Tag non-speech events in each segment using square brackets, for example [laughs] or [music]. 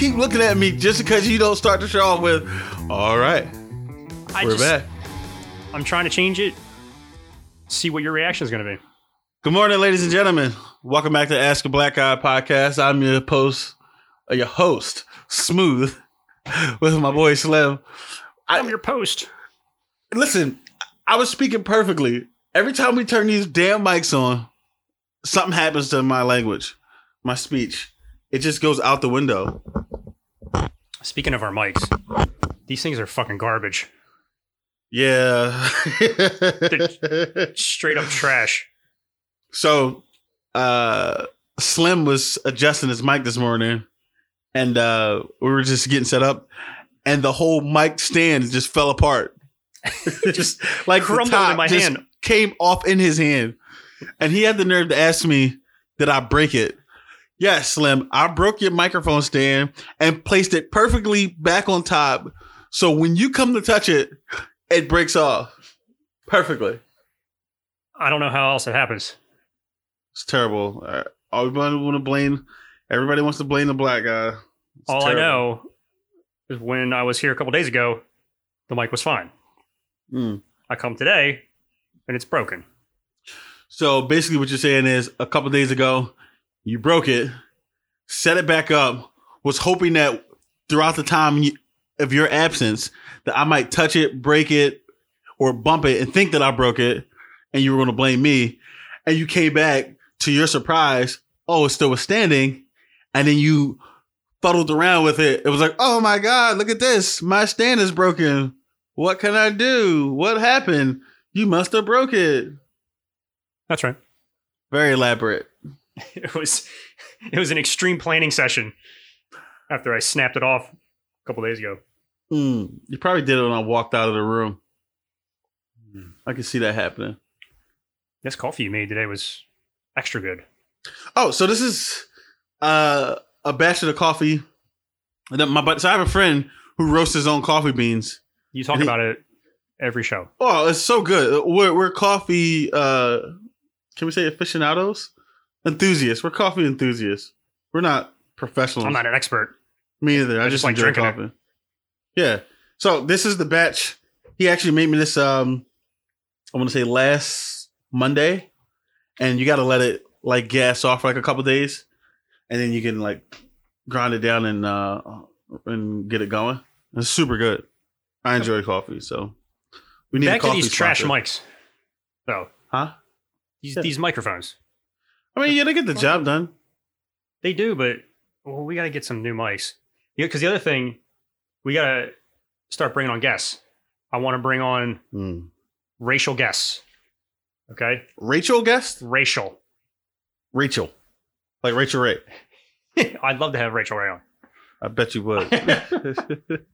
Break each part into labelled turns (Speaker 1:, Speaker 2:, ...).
Speaker 1: keep looking at me just because you don't start the show off with, all right,
Speaker 2: I
Speaker 1: we're
Speaker 2: just,
Speaker 1: back.
Speaker 2: I'm trying to change it. See what your reaction is going to be.
Speaker 1: Good morning, ladies and gentlemen. Welcome back to Ask a Black Guy podcast. I'm your post, uh, your host, Smooth, [laughs] with my boy Slim.
Speaker 2: I'm your post.
Speaker 1: Listen, I was speaking perfectly. Every time we turn these damn mics on, something happens to my language, my speech. It just goes out the window.
Speaker 2: Speaking of our mics, these things are fucking garbage.
Speaker 1: Yeah. [laughs]
Speaker 2: Straight up trash.
Speaker 1: so, uh, Slim was adjusting his mic this morning, and uh, we were just getting set up, and the whole mic stand just fell apart. [laughs] just like
Speaker 2: Crumbled in my
Speaker 1: just
Speaker 2: hand.
Speaker 1: came off in his hand, and he had the nerve to ask me, "Did I break it?" Yes, Slim. I broke your microphone stand and placed it perfectly back on top, so when you come to touch it, it breaks off perfectly.
Speaker 2: I don't know how else it happens.
Speaker 1: It's terrible. Uh, everybody want to blame. Everybody wants to blame the black guy. It's
Speaker 2: All I know is when I was here a couple days ago, the mic was fine.
Speaker 1: Mm.
Speaker 2: I come today and it's broken.
Speaker 1: So basically, what you're saying is, a couple days ago, you broke it, set it back up, was hoping that throughout the time of your absence, that I might touch it, break it, or bump it, and think that I broke it, and you were going to blame me, and you came back to your surprise. Oh, it still was standing, and then you fuddled around with it. It was like, oh my god, look at this, my stand is broken. What can I do? What happened? You must have broke it.
Speaker 2: That's right.
Speaker 1: Very elaborate. [laughs]
Speaker 2: It was it was an extreme planning session after I snapped it off a couple days ago.
Speaker 1: Mm, you probably did it when I walked out of the room. I can see that happening.
Speaker 2: This coffee you made today was extra good.
Speaker 1: Oh, so this is uh, a batch of the coffee. And my so I have a friend who roasts his own coffee beans.
Speaker 2: You talk
Speaker 1: And he-
Speaker 2: about it every show.
Speaker 1: Oh, it's so good. We're we're coffee. Uh, can we say aficionados? Enthusiasts. We're coffee enthusiasts. We're not professionals.
Speaker 2: I'm not an expert.
Speaker 1: Me either. I,
Speaker 2: I
Speaker 1: just,
Speaker 2: just like
Speaker 1: enjoy
Speaker 2: drinking it.
Speaker 1: coffee. Yeah. So this is the batch. He actually made me this. Um, I want to say last Monday, and you got to let it like gas off for like a couple days, and then you can like grind it down and uh and get it going. It's super good. I enjoy coffee, so we need a
Speaker 2: Back to
Speaker 1: coffee
Speaker 2: these trash
Speaker 1: sponsor.
Speaker 2: mics. So
Speaker 1: huh?
Speaker 2: these
Speaker 1: Yeah.
Speaker 2: these microphones.
Speaker 1: I mean, yeah, they get the job done.
Speaker 2: They do, but well, we got to get some new mics. Yeah, because the other thing, we got to start bringing on guests. I want to bring on
Speaker 1: Hmm.
Speaker 2: racial guests. Okay,
Speaker 1: Rachel guest,
Speaker 2: racial.
Speaker 1: Rachel, like Rachael Ray. [laughs]
Speaker 2: I'd love to have Rachael Ray on.
Speaker 1: I bet you would. [laughs]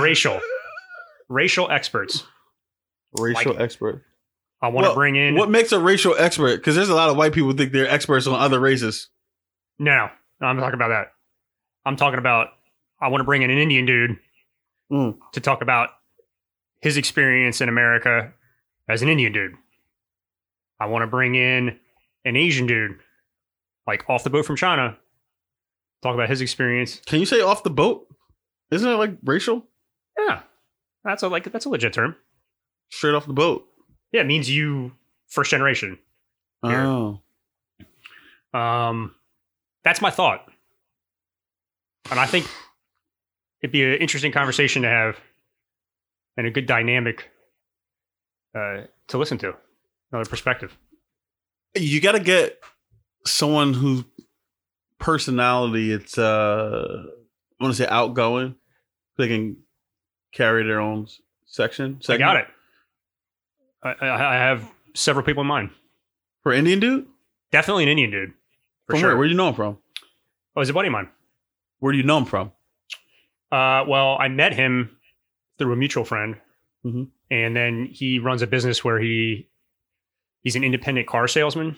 Speaker 2: Racial, racial experts.
Speaker 1: racial
Speaker 2: Like-
Speaker 1: expert.
Speaker 2: I want to
Speaker 1: Well,
Speaker 2: bring in.
Speaker 1: What makes a racial expert? Because there's a lot of white people who think they're experts on other races.
Speaker 2: No, no, I'm talking about that. I'm talking about. I want to bring in an Indian dude
Speaker 1: Mm.
Speaker 2: to talk about his experience in America as an Indian dude. I want to bring in an Asian dude, like off the boat from China, talk about his experience.
Speaker 1: Can you say off the boat? Isn't it like racial?
Speaker 2: Yeah, that's a like that's a legit term.
Speaker 1: Straight off the boat.
Speaker 2: Yeah, it means you first generation. Here.
Speaker 1: Oh.
Speaker 2: Um, that's my thought, and I think it'd be an interesting conversation to have, and a good dynamic uh, to listen to. Another perspective.
Speaker 1: You got to get someone whose personality it's uh I want to say outgoing. They can carry their own section.
Speaker 2: I got it. I, I, have several people in mind.
Speaker 1: For Indian dude?
Speaker 2: Definitely an Indian dude. For
Speaker 1: from
Speaker 2: sure.
Speaker 1: where? Where do you know him from?
Speaker 2: Oh, he's a buddy of mine.
Speaker 1: Where do you know him from?
Speaker 2: Uh, well, I met him through a mutual friend,
Speaker 1: Mhm.
Speaker 2: and then he runs a business where he he's an independent car salesman.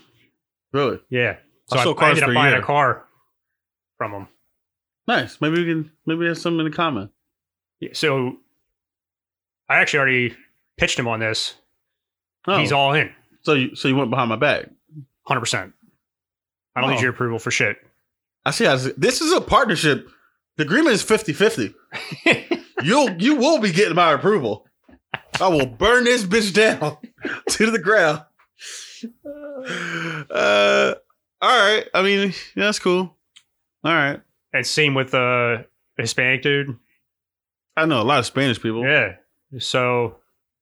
Speaker 1: Really?
Speaker 2: Yeah, so
Speaker 1: I
Speaker 2: I, I ended up buying
Speaker 1: year.
Speaker 2: a car from him.
Speaker 1: Nice. Maybe we can maybe we have something in common.
Speaker 2: Yeah, So I actually already pitched him on this.
Speaker 1: Oh,
Speaker 2: He's all in,
Speaker 1: so you so you went behind my back.
Speaker 2: hundred percent. I don't
Speaker 1: Oh.
Speaker 2: need your approval for shit.
Speaker 1: I see. How this, this is a partnership. The agreement is 50-50. [laughs] You'll you will be getting my approval. I will burn this bitch down [laughs] to the ground. Uh, all right. I mean, yeah, that's cool. All right.
Speaker 2: and same with the Hispanic dude.
Speaker 1: I know a lot of Spanish people.
Speaker 2: Yeah. So,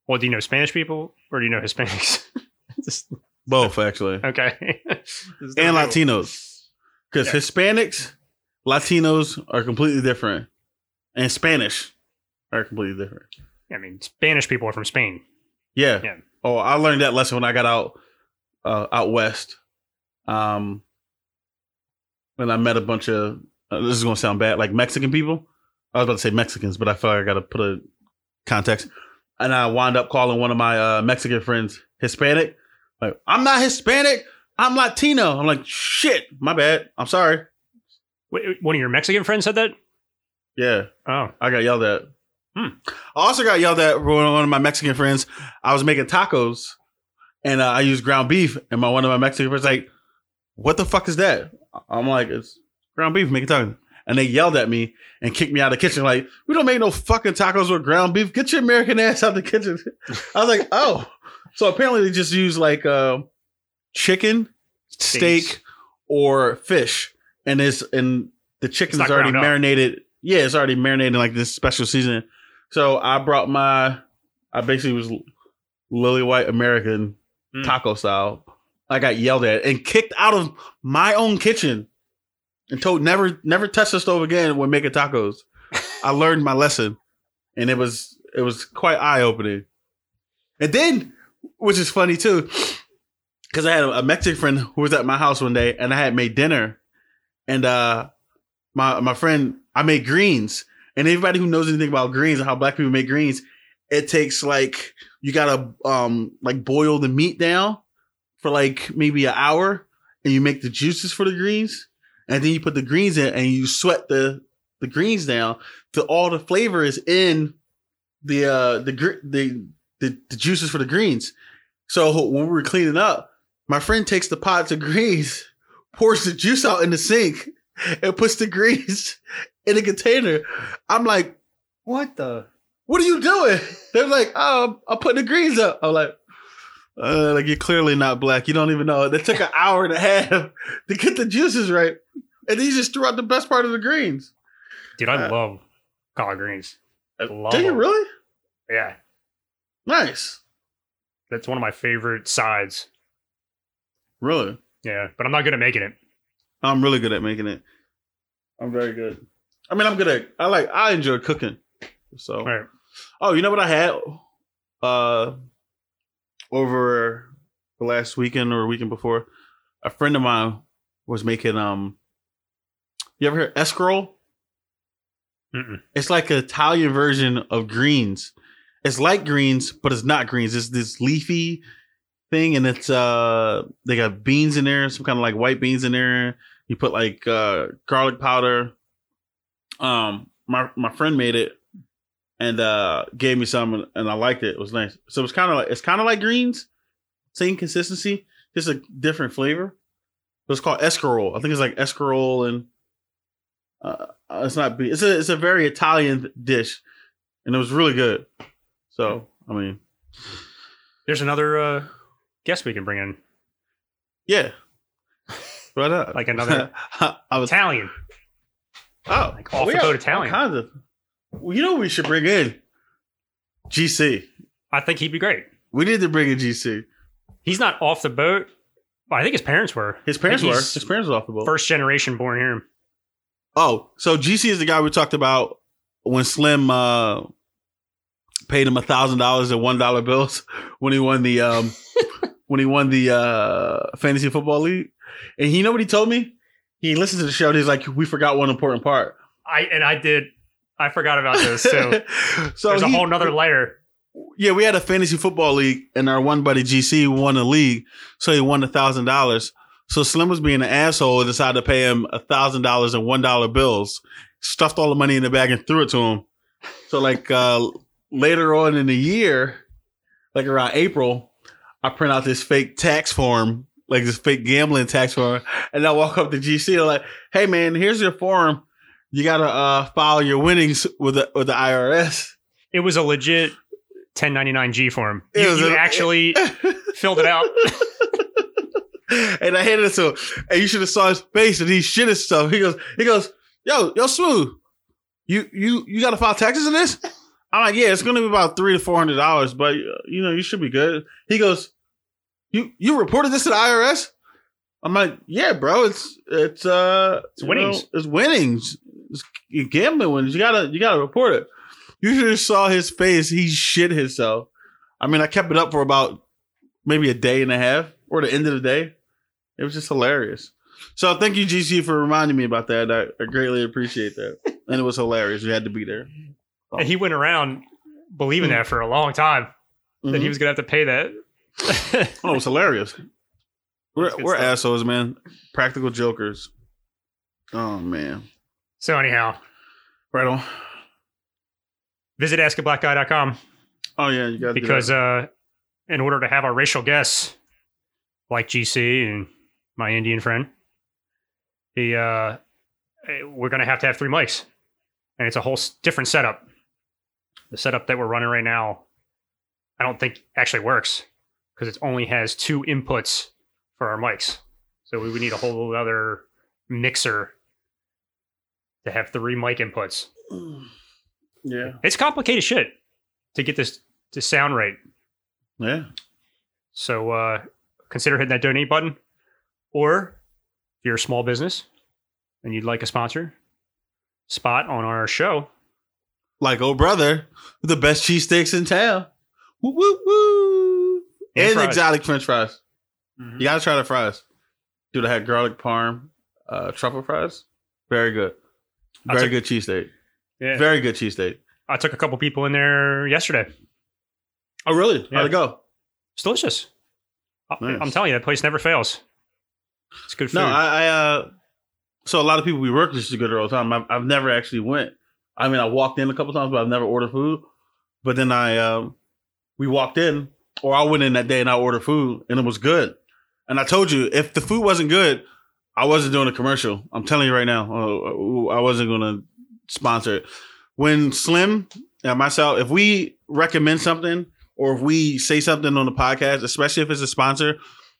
Speaker 2: well, do you know Spanish people or do you know Hispanics? [laughs] Just-
Speaker 1: Both actually,
Speaker 2: okay. [laughs]
Speaker 1: and Latinos. Because
Speaker 2: Yeah.
Speaker 1: Hispanics, Latinos are completely different, and Spanish are completely different.
Speaker 2: I mean, Spanish people are from Spain.
Speaker 1: Yeah.
Speaker 2: Yeah.
Speaker 1: Oh, I learned that lesson when I got out uh, out west. Um, when I met a bunch of uh, this is gonna sound bad, like Mexican people. I was about to say Mexicans, but I feel like I got to put a context. And I wound up calling one of my uh, Mexican friends Hispanic. Like, I'm not Hispanic. I'm Latino. I'm like, shit, my bad. I'm sorry.
Speaker 2: Wait, one of your Mexican friends said that?
Speaker 1: Yeah.
Speaker 2: Oh,
Speaker 1: I got yelled at.
Speaker 2: Hmm.
Speaker 1: I also got yelled at from one of my Mexican friends. I was making tacos, and uh, I used ground beef, and my one of my Mexican friends like, "What the fuck is that?" I'm like, "It's ground beef making tacos," and they yelled at me and kicked me out of the kitchen. Like, we don't make no fucking tacos with ground beef. Get your American ass out of the kitchen. I was like, [laughs] "Oh." So apparently they just use like uh, chicken, steak,
Speaker 2: Steaks.
Speaker 1: or fish, and it's and the chicken's
Speaker 2: not
Speaker 1: already
Speaker 2: ground up.
Speaker 1: marinated. Yeah, it's already marinated in like this special seasoning. So I brought my, I basically was lily white American
Speaker 2: Mm.
Speaker 1: taco style. I got yelled at and kicked out of my own kitchen, and told never never touch the stove again when making tacos. I learned my lesson, and it was it was quite eye opening. And then, which is funny too, because I had a Mexican friend who was at my house one day, and I had made dinner, and uh, my my friend I made greens, and anybody who knows anything about greens and how black people make greens, it takes like you gotta um like boil the meat down for like maybe an hour, and you make the juices for the greens, and then you put the greens in, and you sweat the the greens down till all the flavor is in the uh the the the, the juices for the greens. So when we were cleaning up, my friend takes the pots of greens, [laughs] pours the juice out in the sink, and puts the greens [laughs] in a container. I'm like,
Speaker 2: what the?
Speaker 1: what are you doing? They're like, oh, I'm putting the greens up. I'm like, uh, like you're clearly not black. You don't even know. They took an hour and a half [laughs] to get the juices right, and then you just threw out the best part of the greens.
Speaker 2: Dude, I
Speaker 1: Uh,
Speaker 2: love collard greens. I love
Speaker 1: Do you
Speaker 2: them.
Speaker 1: really?
Speaker 2: Yeah.
Speaker 1: Nice.
Speaker 2: That's one of my favorite sides.
Speaker 1: Really?
Speaker 2: Yeah, but I'm not good at making it.
Speaker 1: I'm really good at making it. I'm very good. I mean, I'm good at. I like. I enjoy cooking. So.
Speaker 2: Right.
Speaker 1: Oh, you know what I had? Uh, over the last weekend or weekend before, a friend of mine was making. Um, you ever hear?
Speaker 2: Mm-mm.
Speaker 1: It's like an Italian version of greens. It's like greens, but it's not greens. It's this leafy thing, and it's uh they got beans in there, some kind of like white beans in there. You put like uh garlic powder. Um, my my friend made it and uh gave me some, and- I liked it. It was nice. So it's kind of like it's kind of like greens, same consistency, just a different flavor. But it's called escarole. I think it's like escarole and uh, it's not. It's a it's a very Italian dish, and it was really good. So I mean,
Speaker 2: There's another uh, guest we can bring in.
Speaker 1: yeah. Why not?
Speaker 2: Like another- [laughs]
Speaker 1: I was
Speaker 2: Italian.
Speaker 1: oh
Speaker 2: like off the boat
Speaker 1: all
Speaker 2: Italian.
Speaker 1: kinds of- you know, we should bring in GC.
Speaker 2: I think he'd be great.
Speaker 1: We need to bring in GC.
Speaker 2: He's not off the boat. Well, I think his parents were.
Speaker 1: His parents were. His parents were off the boat.
Speaker 2: First generation born here.
Speaker 1: Oh, so GC is the guy we talked about when Slim uh, paid him a thousand dollars in one dollar bills [laughs] when he won the um, [laughs] when he won the uh, fantasy football league. And you know what he told me? He listened to the show. and He's like, "We forgot one important part."
Speaker 2: I and I did. I forgot about this too.
Speaker 1: so [laughs]
Speaker 2: There's a
Speaker 1: he-
Speaker 2: whole nother layer.
Speaker 1: Yeah, we had a fantasy football league, and our one buddy GC won a league, so he won a thousand dollars. So Slim was being an asshole and decided to pay him a thousand dollars in one dollar bills, stuffed all the money in the bag and threw it to him. So like uh, later on in the year, like around April, I print out this fake tax form like this fake gambling tax form, and I walk up to GC and I'm like, "Hey man, here's your form. You gotta uh, file your winnings with the with the IRS."
Speaker 2: It was a legit 1099G form.
Speaker 1: It
Speaker 2: You, you
Speaker 1: a-
Speaker 2: actually [laughs] filled it out. [laughs]
Speaker 1: and I handed it to him, and you should have saw his face, and he shit himself. He goes, he goes, "Yo, yo, smooth, you you you got to file taxes in this?" I'm like, "Yeah, it's gonna be about three to four hundred dollars, but uh, you know, you should be good." He goes, "You you reported this to the IRS?" I'm like, "Yeah, bro, it's it's uh,
Speaker 2: It's winnings.
Speaker 1: know, it's winnings, gambling winnings. You gotta you gotta report it." You should have saw his face. He shit himself. I mean, I kept it up for about maybe a day and a half, or the end of the day. It was just hilarious. So thank you, GC, for reminding me about that. I, I greatly appreciate that. [laughs] And it was hilarious. You had to be there.
Speaker 2: And he went around believing that for a long time that he
Speaker 1: Mhm.
Speaker 2: was going to have to pay that. [laughs]
Speaker 1: Oh, it was hilarious. We're we're
Speaker 2: stuff.
Speaker 1: assholes, man. Practical jokers. Oh man.
Speaker 2: So, anyhow,
Speaker 1: Right on.
Speaker 2: visit askablackguy.com
Speaker 1: Oh yeah, you got
Speaker 2: because uh, in order to have our racial guests like GC and my Indian friend, the uh, eh, we're going to have to have three mics, and it's a whole different setup. The setup that we're running right now, I don't think actually works because it only has two inputs for our mics. So we would need a whole other mixer to have three mic inputs. [sighs]
Speaker 1: yeah,
Speaker 2: It's complicated shit to get this to sound right.
Speaker 1: yeah.
Speaker 2: So uh, consider hitting that donate button. Or if you're a small business and you'd like a sponsor spot on our show,
Speaker 1: Like oh brother, the best cheesesteaks in town. Woo woo woo.
Speaker 2: And
Speaker 1: And, exotic French fries. You gotta try the fries. Dude, I had garlic parm, uh, truffle fries. Very good. Very
Speaker 2: take-
Speaker 1: good cheesesteak.
Speaker 2: yeah.
Speaker 1: Very good cheesesteak.
Speaker 2: I took a couple people in there yesterday.
Speaker 1: Oh really?
Speaker 2: Yeah.
Speaker 1: How'd it go?
Speaker 2: It's delicious. I-
Speaker 1: Nice.
Speaker 2: I'm telling you, that place never fails. It's good food.
Speaker 1: No, I, I uh so a lot of people we work with used to go there all the time. I've, I've never actually went. I mean, I walked in a couple times, but I've never ordered food. But then I um we walked in, or I went in that day and I ordered food, and it was good. And I told you, if the food wasn't good, I wasn't doing a commercial. I'm telling you right now, uh, I wasn't going to sponsor it. When Slim and myself, if we recommend something or if we say something on the podcast, especially if it's a sponsor,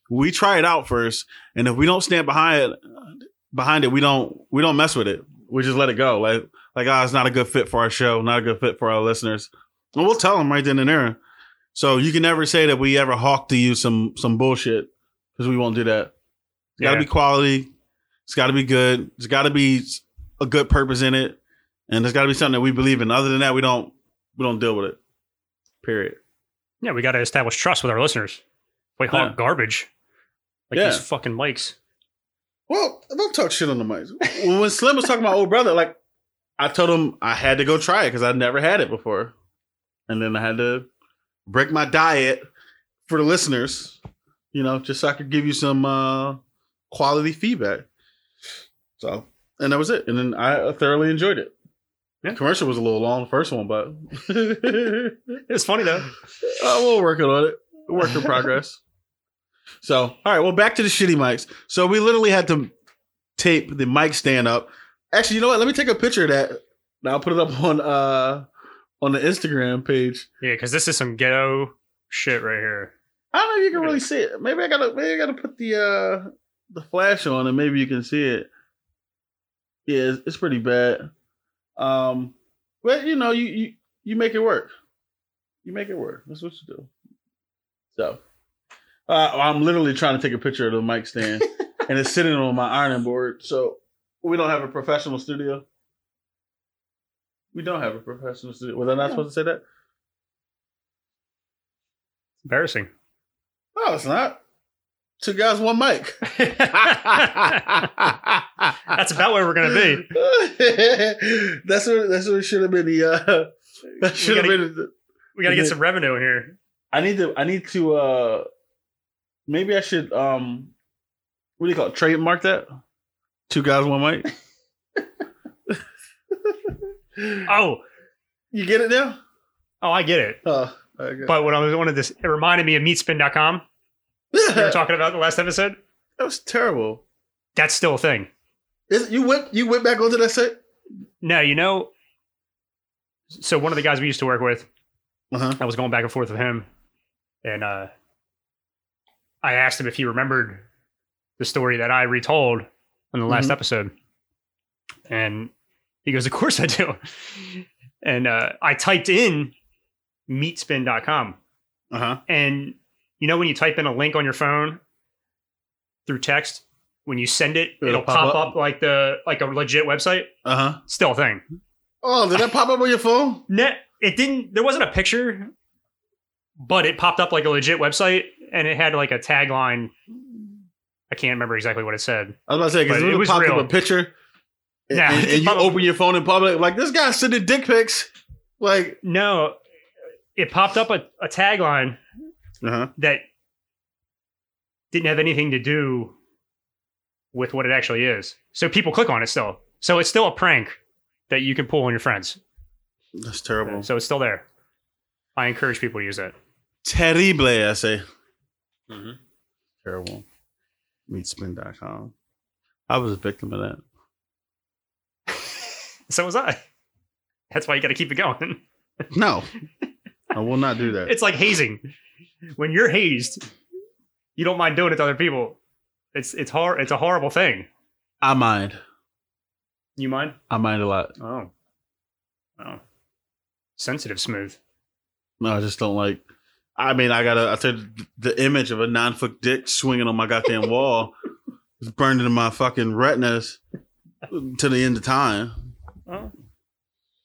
Speaker 1: we try it out first, and if we don't stand behind it, behind it, we don't we don't mess with it. We just let it go. Like like, ah, it's not a good fit for our show, not a good fit for our listeners, and we'll tell them right then and there. So you can never say that we ever hawk to you some some bullshit because we won't do that. It's got to
Speaker 2: Yeah.
Speaker 1: be quality. It's got to be good. It's got to be a good purpose in it, and there's got to be something that we believe in. Other than that, we don't we don't deal with it. Period.
Speaker 2: yeah, we got to establish trust with our listeners. We hog
Speaker 1: Yeah.
Speaker 2: garbage like
Speaker 1: Yeah.
Speaker 2: these fucking mics.
Speaker 1: Well, don't talk shit on the mics. When Slim was talking about old brother, like I told him I had to go try it because I'd never had it before, and then I had to break my diet for the listeners, you know, just so I could give you some uh, quality feedback. So, and that was it. And then I thoroughly enjoyed it.
Speaker 2: Yeah.
Speaker 1: Commercial was a little long, the first one, but [laughs]
Speaker 2: It's funny though.
Speaker 1: Uh, we'll work on it. Work in progress. So, all right. Well, back to the shitty mics. So we literally had to tape the mic stand up. Actually, you know what? Let me take a picture of that. Now I'll put it up on uh on the Instagram page.
Speaker 2: Yeah, because this is some ghetto shit right here.
Speaker 1: I don't know if you can really see it. Maybe I gotta maybe I gotta put the uh the flash on and maybe you can see it. Yeah, it's, it's pretty bad. Um, but you know, you you you make it work. You make it work. That's what you do. So, uh, I'm literally trying to take a picture of the mic stand, [laughs] and it's sitting on my ironing board. So we don't have a professional studio. We don't have a professional studio. Was I not supposed to say that?
Speaker 2: Embarrassing.
Speaker 1: No, it's not. Two guys, one mic. [laughs]
Speaker 2: That's about where we're gonna be. [laughs]
Speaker 1: that's what that's what it should have been. The uh, that
Speaker 2: We
Speaker 1: should have
Speaker 2: gotta,
Speaker 1: been. The,
Speaker 2: we gotta get some revenue here.
Speaker 1: I need to. I need to. uh Maybe I should. um What do you call it? Trademark that. Two guys, one mic. [laughs]
Speaker 2: Oh,
Speaker 1: you get it now?
Speaker 2: oh, I get it.
Speaker 1: Oh, okay.
Speaker 2: But what I was wanted this, it reminded me of meatspin.com. we were [laughs] talking about the last episode.
Speaker 1: that was terrible.
Speaker 2: That's still a thing.
Speaker 1: Is, you went you went back onto that site?
Speaker 2: No, you know. So one of the guys we used to work with,
Speaker 1: Uh huh.
Speaker 2: I was going back and forth with him, and uh, I asked him if he remembered the story that I retold in the last
Speaker 1: Mhm.
Speaker 2: episode, and he goes, "Of course I do." And uh, I typed in meatspin.com,
Speaker 1: Uh huh.
Speaker 2: and you know when you type in a link on your phone through text, when you send it,
Speaker 1: It'll
Speaker 2: it'll,
Speaker 1: pop
Speaker 2: pop,
Speaker 1: up?
Speaker 2: up like the like a legit website.
Speaker 1: Uh huh.
Speaker 2: Still a thing.
Speaker 1: Oh, did that pop up on your phone?
Speaker 2: Net it didn't there wasn't a picture, but it popped up like a legit website and it had like a tagline. I can't remember exactly what it said.
Speaker 1: I was about to say because it,
Speaker 2: it was
Speaker 1: popped
Speaker 2: real.
Speaker 1: up a picture, and,
Speaker 2: Yeah,
Speaker 1: and- and you [laughs] open your phone in public like this guy's sending dick pics. Like,
Speaker 2: No, it popped up a, a tagline
Speaker 1: uh huh.
Speaker 2: that didn't have anything to do with what it actually is. So people click on it still. So it's still a prank that you can pull on your friends.
Speaker 1: That's terrible.
Speaker 2: So it's still there. I encourage people to use that.
Speaker 1: Terrible, I say.
Speaker 2: Mm-hmm.
Speaker 1: Terrible. Meatspin.com. I was a victim of that. [laughs]
Speaker 2: So was I. That's why you got to keep it going.
Speaker 1: No, [laughs] I will not do that.
Speaker 2: It's like hazing. When you're hazed, you don't mind doing it to other people. It's it's hard. It's a horrible thing.
Speaker 1: I mind.
Speaker 2: You mind?
Speaker 1: I mind a lot.
Speaker 2: Oh, oh, sensitive, smooth.
Speaker 1: No, I just don't like. I mean, I gotta. I said the image of a nine foot dick swinging on my goddamn [laughs] wall is burned into my fucking retinas to the end of time.
Speaker 2: Oh,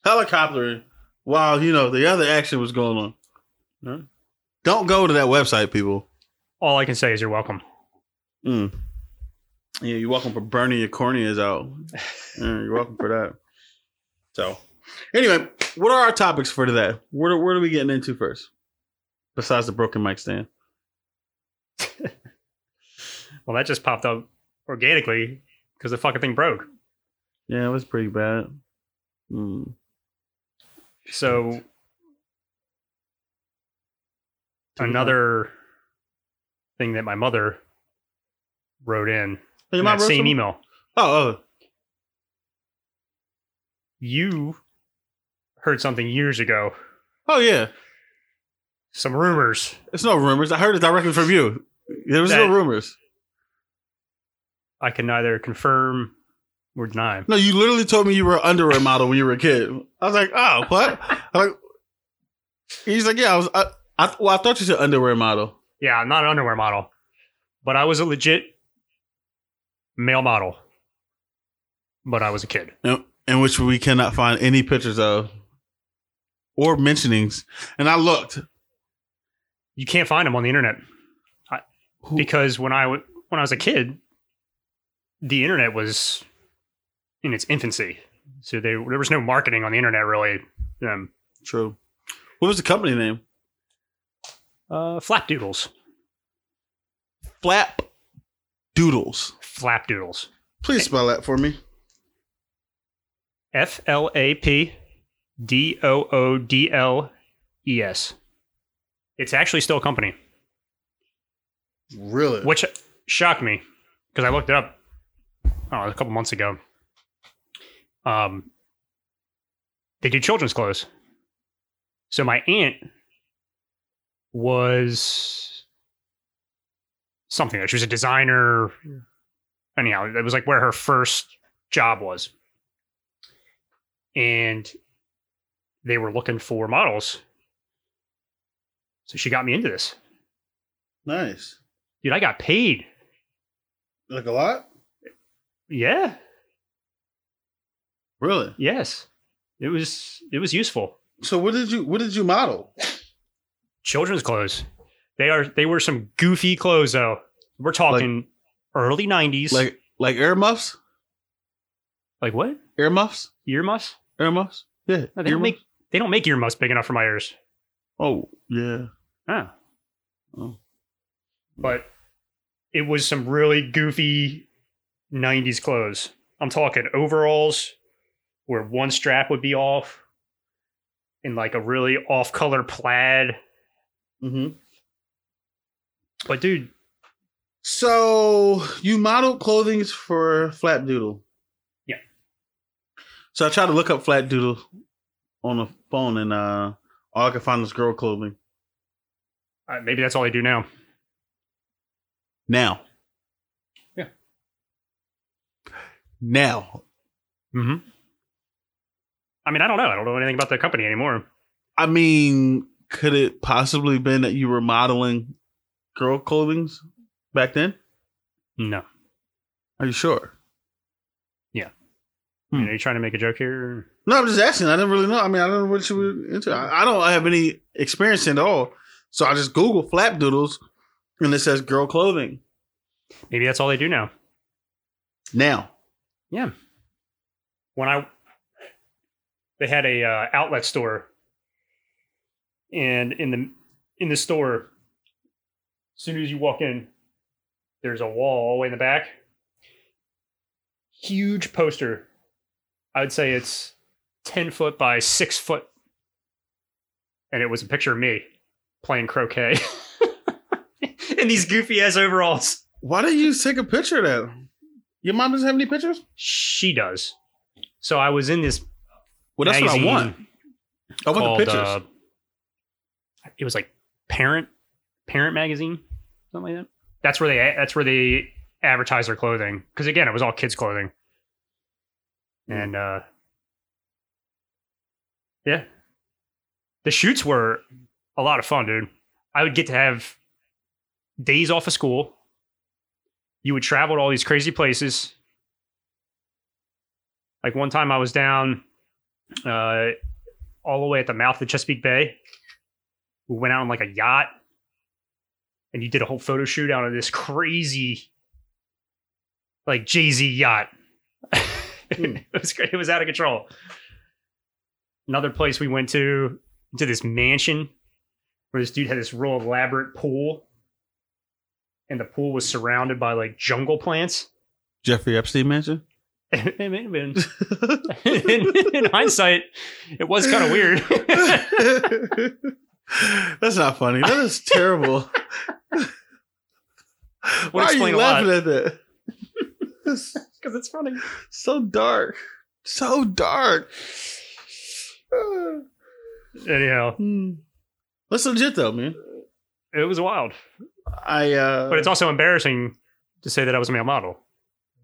Speaker 1: Helicoptering while you know the other action was going on.
Speaker 2: no.
Speaker 1: Don't go to that website, people.
Speaker 2: All I can say is you're welcome.
Speaker 1: Mm. Yeah, you're welcome for burning your corneas out. [laughs] Yeah, you're welcome for that. So, anyway, what are our topics for today? Where, where are we getting into first? Besides the broken mic stand. [laughs]
Speaker 2: Well, that just popped up organically because the fucking thing broke.
Speaker 1: Yeah, it was pretty bad. Mm.
Speaker 2: So another thing that my mother wrote in
Speaker 1: Hey,
Speaker 2: in
Speaker 1: Mom
Speaker 2: that
Speaker 1: wrote
Speaker 2: same
Speaker 1: some-
Speaker 2: email.
Speaker 1: Oh, oh,
Speaker 2: You heard something years ago.
Speaker 1: oh, yeah.
Speaker 2: Some rumors.
Speaker 1: It's no rumors. I heard it directly from you. There was no rumors.
Speaker 2: I can neither confirm or deny.
Speaker 1: No, you literally told me you were an underwear model when you were a kid. I was like, oh, what? I'm [laughs] like, he's like, yeah, I was. I, I, well, I thought you said underwear model.
Speaker 2: Yeah, I'm not an underwear model, but I was a legit male model. But I was a kid.
Speaker 1: in, in which we cannot find any pictures of or mentionings. And I looked.
Speaker 2: You can't find them on the internet
Speaker 1: Who-
Speaker 2: because when I w- when I was a kid, the internet was in its infancy. So they, there was no marketing on the internet really. Um,
Speaker 1: True. What was the company name?
Speaker 2: Uh, flapdoodles,
Speaker 1: Flap Doodles.
Speaker 2: flapdoodles,
Speaker 1: Please spell that for me.
Speaker 2: F L A P D O O D L E S. It's actually still a company,
Speaker 1: Really?
Speaker 2: which shocked me because I looked it up oh, a couple months ago. Um, they do children's clothes. So my aunt was something. That she was a designer. Anyhow, it was like where her first job was, and they were looking for models. So she got me into this,
Speaker 1: Nice.
Speaker 2: dude. I got paid.
Speaker 1: Like a lot?
Speaker 2: Yeah.
Speaker 1: Really?
Speaker 2: Yes. It was it was useful.
Speaker 1: So what did you what did you model?
Speaker 2: Children's clothes. They are they were some goofy clothes though. We're talking early nineties.
Speaker 1: Like like air muffs?
Speaker 2: like what?
Speaker 1: Air muffs?
Speaker 2: Earmuffs?
Speaker 1: Muffs? Yeah.
Speaker 2: No, they
Speaker 1: ear
Speaker 2: don't make they don't make earmuffs big enough for my ears.
Speaker 1: Oh, yeah.
Speaker 2: Oh.
Speaker 1: Oh.
Speaker 2: But it was some really goofy 90s clothes. I'm talking overalls where one strap would be off in like a really off color plaid.
Speaker 1: Mm-hmm.
Speaker 2: But dude,
Speaker 1: So you modeled clothing for Flat Doodle.
Speaker 2: Yeah.
Speaker 1: So I tried to look up Flat Doodle on the phone, and uh, all I could find was girl clothing.
Speaker 2: Uh, maybe that's all I do now.
Speaker 1: Now.
Speaker 2: Yeah.
Speaker 1: Now.
Speaker 2: Mm-hmm. I mean, I don't know. I don't know anything about the company anymore.
Speaker 1: I mean, could it possibly been that you were modeling girl clothing back then?
Speaker 2: No.
Speaker 1: Are you sure?
Speaker 2: yeah I mean,
Speaker 1: Hmm.
Speaker 2: are you trying to make a joke here?
Speaker 1: No, I'm just asking. I didn't really know. I mean, I don't know what you were into. I, I don't have any experience at all. So I just Google flap doodles and it says girl clothing.
Speaker 2: Maybe that's all they do now.
Speaker 1: Now.
Speaker 2: Yeah. When I they had a uh, outlet store, and in the in the store, as soon as you walk in, there's a wall all the way in the back. Huge poster. I would say it's ten foot by six foot, and it was a picture of me playing croquet [laughs] in these goofy ass overalls.
Speaker 1: Why did you take a picture of that? Your mom doesn't have any pictures?
Speaker 2: She does. So I was in this
Speaker 1: Well, that's what I want. I want the pictures.
Speaker 2: uh, it was like Parent Parent magazine, something like that. That's where they that's where they advertise their clothing because again, it was all kids clothing,
Speaker 1: Mm.
Speaker 2: and uh, yeah, the shoots were a lot of fun, dude. I would get to have days off of school. You would travel to all these crazy places. Like one time, I was down uh, all the way at the mouth of Chesapeake Bay. We went out on like a yacht, and you did a whole photo shoot out of this crazy, like Jay Z yacht. [laughs] Hmm. it was great. It was out of control. Another place we went to to this mansion where this dude had this real elaborate pool, and the pool was surrounded by like jungle plants.
Speaker 1: Jeffrey Epstein mansion? [laughs]
Speaker 2: it may have been. [laughs] in, in hindsight, it was kind of weird.
Speaker 1: That's not funny. That is terrible. [laughs] Why are you laughing
Speaker 2: lot.
Speaker 1: at that?
Speaker 2: Because [laughs] it's funny.
Speaker 1: so dark. So dark.
Speaker 2: Anyhow,
Speaker 1: hmm. That's legit though, man.
Speaker 2: it was wild.
Speaker 1: I uh
Speaker 2: But it's also embarrassing to say that I was a male model.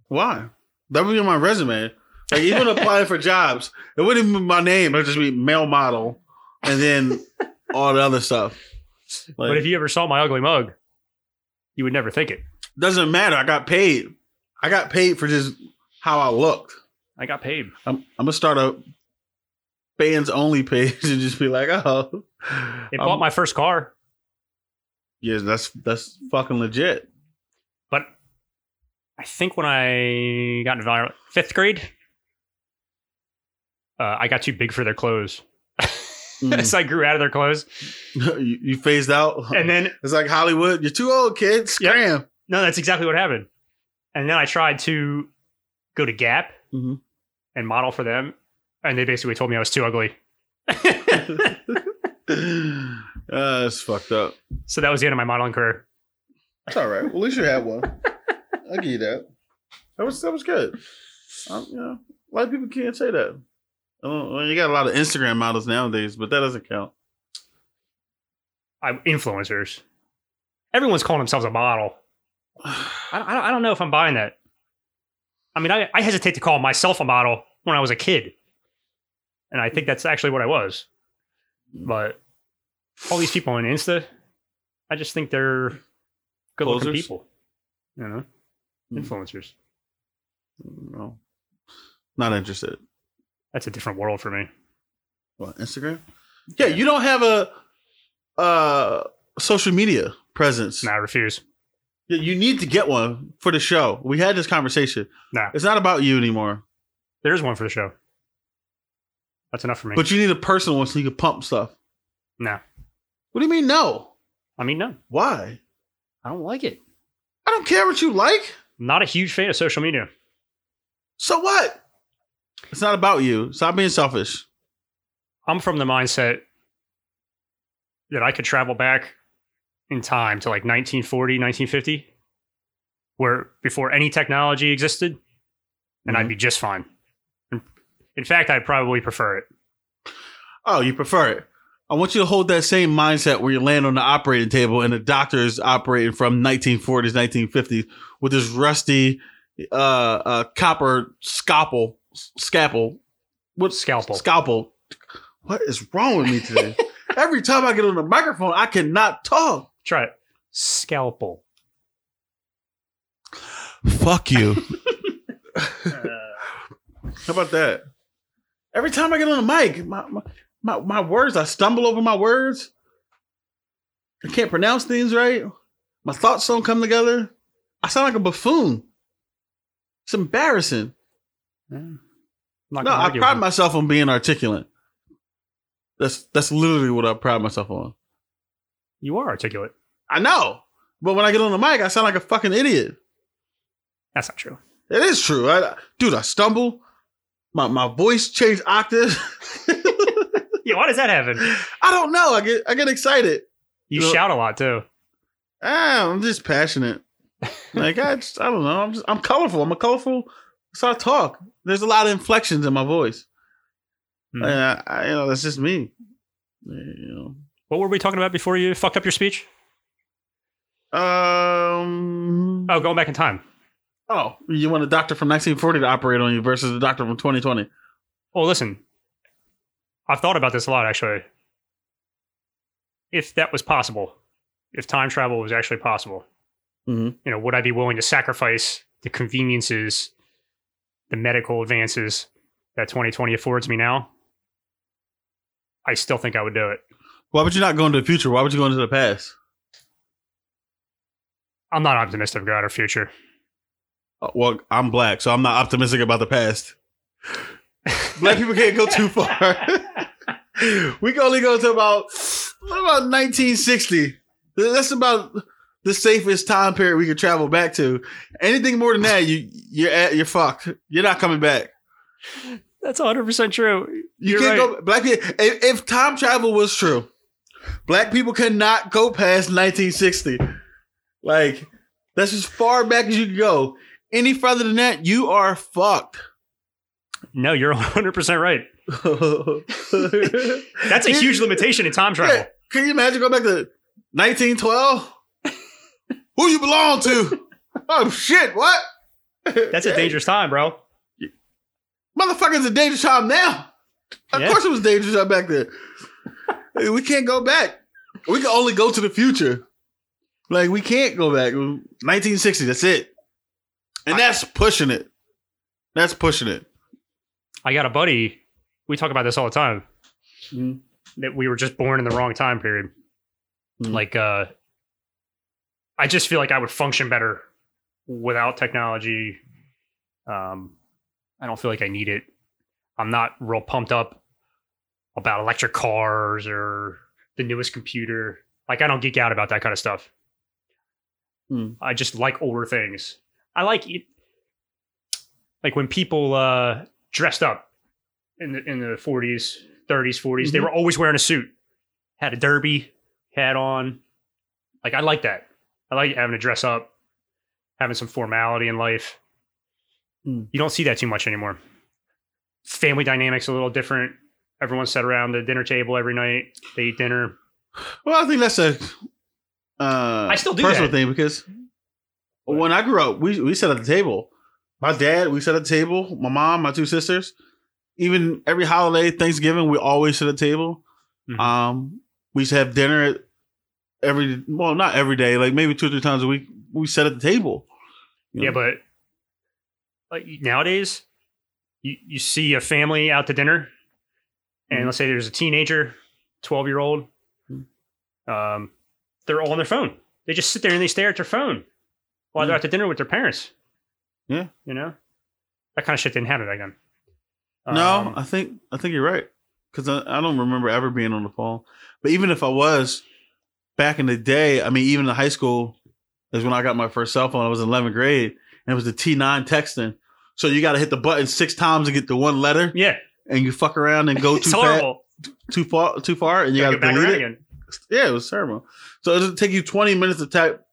Speaker 1: why? That would be on my resume. Like even applying for [laughs] jobs, it wouldn't even be my name. It would just be male model, and then all the other stuff. Like,
Speaker 2: but if you ever saw my ugly mug, you would never think it.
Speaker 1: doesn't matter. I got paid. I got paid for just how I looked.
Speaker 2: I got paid.
Speaker 1: I'm, I'm gonna start a fans only page [laughs] and just be like, oh,
Speaker 2: It
Speaker 1: I'm-
Speaker 2: bought my first car,
Speaker 1: yeah, that's that's fucking legit.
Speaker 2: but I think when I got into fifth grade, uh, I got too big for their clothes. [laughs]
Speaker 1: Mm.
Speaker 2: so I grew out of their clothes. [laughs]
Speaker 1: you, you phased out,
Speaker 2: And then [laughs]
Speaker 1: it's like Hollywood. You're too old, kid.
Speaker 2: Yep.
Speaker 1: Scram.
Speaker 2: No, that's exactly what happened. And then I tried to go to Gap
Speaker 1: Mhm.
Speaker 2: and model for them, and they basically told me I was too ugly. [laughs]
Speaker 1: uh, that's fucked up.
Speaker 2: so that was the end of my modeling career.
Speaker 1: That's all right. Well, at least you had one. I'll give you that. That was that was good. Um, you know, a lot of people can't say that. Don't- well, you got a lot of Instagram models nowadays, but that doesn't count.
Speaker 2: I, influencers. Everyone's calling themselves a model. [sighs] I, I, don't- I don't know if I'm buying that. I mean, I, I hesitate to call myself a model when I was a kid. And I think that's actually what I was. But all these people on Insta, I just think they're good looking people. You know,
Speaker 1: Hmm.
Speaker 2: influencers.
Speaker 1: No, not interested.
Speaker 2: That's a different world for me.
Speaker 1: What Instagram? Yeah, you don't have a uh social media presence.
Speaker 2: Nah, I refuse.
Speaker 1: Yeah, You need to get one for the show. We had this conversation.
Speaker 2: Nah.
Speaker 1: It's not about you anymore.
Speaker 2: There's one for the show. That's enough for me.
Speaker 1: But you need a personal one so you can pump stuff.
Speaker 2: nah.
Speaker 1: What do you mean no?
Speaker 2: I mean, no.
Speaker 1: Why?
Speaker 2: I don't like it.
Speaker 1: I don't care what you like.
Speaker 2: I'm not a huge fan of social media.
Speaker 1: So what? It's not about you. Stop being selfish.
Speaker 2: I'm from the mindset that I could travel back in time to like 1940, 1950 where before any technology existed, and I'd
Speaker 1: Mhm.
Speaker 2: be just fine. In- In fact, I'd probably prefer it.
Speaker 1: Oh, you prefer it. I want you to hold that same mindset where you land on the operating table and the doctor is operating from 1940s, 1950s with this rusty uh, uh, copper scalpel, scalpel. What
Speaker 2: Scalpel.
Speaker 1: Scalpel. What is wrong with me today? [laughs] Every time I get on the microphone, I cannot talk.
Speaker 2: Try it. Scalpel.
Speaker 1: Fuck you. [laughs]
Speaker 2: Uh,
Speaker 1: How about that? Every time I get on the mic, my, my, my, my words, I stumble over my words. I can't pronounce things right. My thoughts don't come together. I sound like a buffoon. It's embarrassing.
Speaker 2: I'm not
Speaker 1: No, I pride myself on being articulate. That's that's literally what I pride myself on.
Speaker 2: you. You are articulate.
Speaker 1: I know, but when I get on the mic, I sound like a fucking idiot.
Speaker 2: That's not true.
Speaker 1: It is true, I, dude. I stumble. My my voice changed octaves. [laughs]
Speaker 2: Yeah, why does that happen?
Speaker 1: I don't know. I get I get excited.
Speaker 2: You
Speaker 1: No.
Speaker 2: shout a lot too.
Speaker 1: Ah, I'm just passionate. Like I, just, I don't know. I'm just, I'm colorful. I'm a colorful. So I talk. There's a lot of inflections in my voice. And I, I, you know, that's just me. You know.
Speaker 2: What were we talking about before you fucked up your speech?
Speaker 1: Um.
Speaker 2: Oh, going back in time.
Speaker 1: Oh, you want a doctor from 1940 to operate on you versus a doctor from 2020?
Speaker 2: Well, listen, I've thought about this a lot actually. If that was possible, if time travel was actually possible,
Speaker 1: Mhm.
Speaker 2: you know, would I be willing to sacrifice the conveniences, the medical advances that 2020 affords me now? I still think I would do it.
Speaker 1: Why would you not go into the future? Why would you go into the past?
Speaker 2: I'm not optimistic about our future.
Speaker 1: Oh, well, I'm black, so I'm not optimistic about the past. [laughs] Black people can't go too far. [laughs] we can only go to about what about 1960. That's about the safest time period we could travel back to. Anything more than that, you you're at, you're fucked. You're not coming back.
Speaker 2: That's 100% true.
Speaker 1: You
Speaker 2: You're
Speaker 1: can't
Speaker 2: right.
Speaker 1: go black people. If, if time travel was true, black people cannot go past 1960. Like that's as far back as you can go. Any further than that, you are fucked.
Speaker 2: No, you're [laughs] 100% right. [laughs] That's a huge limitation in time travel.
Speaker 1: Yeah. Can you imagine going back to 1912? Who you belong to? [laughs] Oh shit! What?
Speaker 2: That's a dangerous time, bro.
Speaker 1: Motherfucker's a dangerous time now. Of
Speaker 2: Yeah.
Speaker 1: course, it was dangerous time back then. We can't go back. We can only go to the future. Like we can't go back. 1960. That's it. And that's pushing it. That's pushing it.
Speaker 2: I got a buddy. We talk about this all the time.
Speaker 1: Mhm.
Speaker 2: That we were just born in the wrong time period.
Speaker 1: Mhm.
Speaker 2: Like, uh, I just feel like I would function better without technology. Um, I don't feel like I need it. I'm not real pumped up about electric cars or the newest computer. Like, I don't geek out about that kind of stuff.
Speaker 1: Hmm.
Speaker 2: I just like older things. I like it. Like when people uh, dressed up in the in the 40s, 30s, 40s, they
Speaker 1: Mhm.
Speaker 2: were always wearing a suit. Had a derby hat on. Like I like that. I like having to dress up, having some formality in life.
Speaker 1: Hmm.
Speaker 2: You don't see that too much anymore. Family dynamics a little different. Everyone's sat around the dinner table every night. They eat dinner.
Speaker 1: Well, I think that's a uh,
Speaker 2: I still do
Speaker 1: personal
Speaker 2: that.
Speaker 1: thing because when I grew up, we we sat at the table. My dad, we sat at the table. My mom, my two sisters. Even every holiday, Thanksgiving, we always sit at the table.
Speaker 2: Mhm.
Speaker 1: Um, we used to have dinner at every well, not every day, like maybe two or three times a week. We sit at the table. You
Speaker 2: Yeah, but like nowadays, you, you see a family out to dinner, and
Speaker 1: Mhm.
Speaker 2: let's say there's a teenager, twelve year old, um, they're all on their phone. They just sit there and they stare at their phone while they're out to dinner with their parents.
Speaker 1: Yeah.
Speaker 2: you know that kind of shit didn't happen back then.
Speaker 1: No,
Speaker 2: Um,
Speaker 1: I think I think you're right because I, I don't remember ever being on the phone. But even if I was back in the day, I mean, even in high school is when I got my first cell phone. I was in 11th grade, and it was the T9 texting. So you got to hit the button six times to get the one letter,
Speaker 2: yeah,
Speaker 1: and you fuck around and go too
Speaker 2: horrible.
Speaker 1: too far, too far, and you got to
Speaker 2: get back
Speaker 1: delete it.
Speaker 2: again.
Speaker 1: Yeah, it was terrible. So it'll take you 20 minutes to type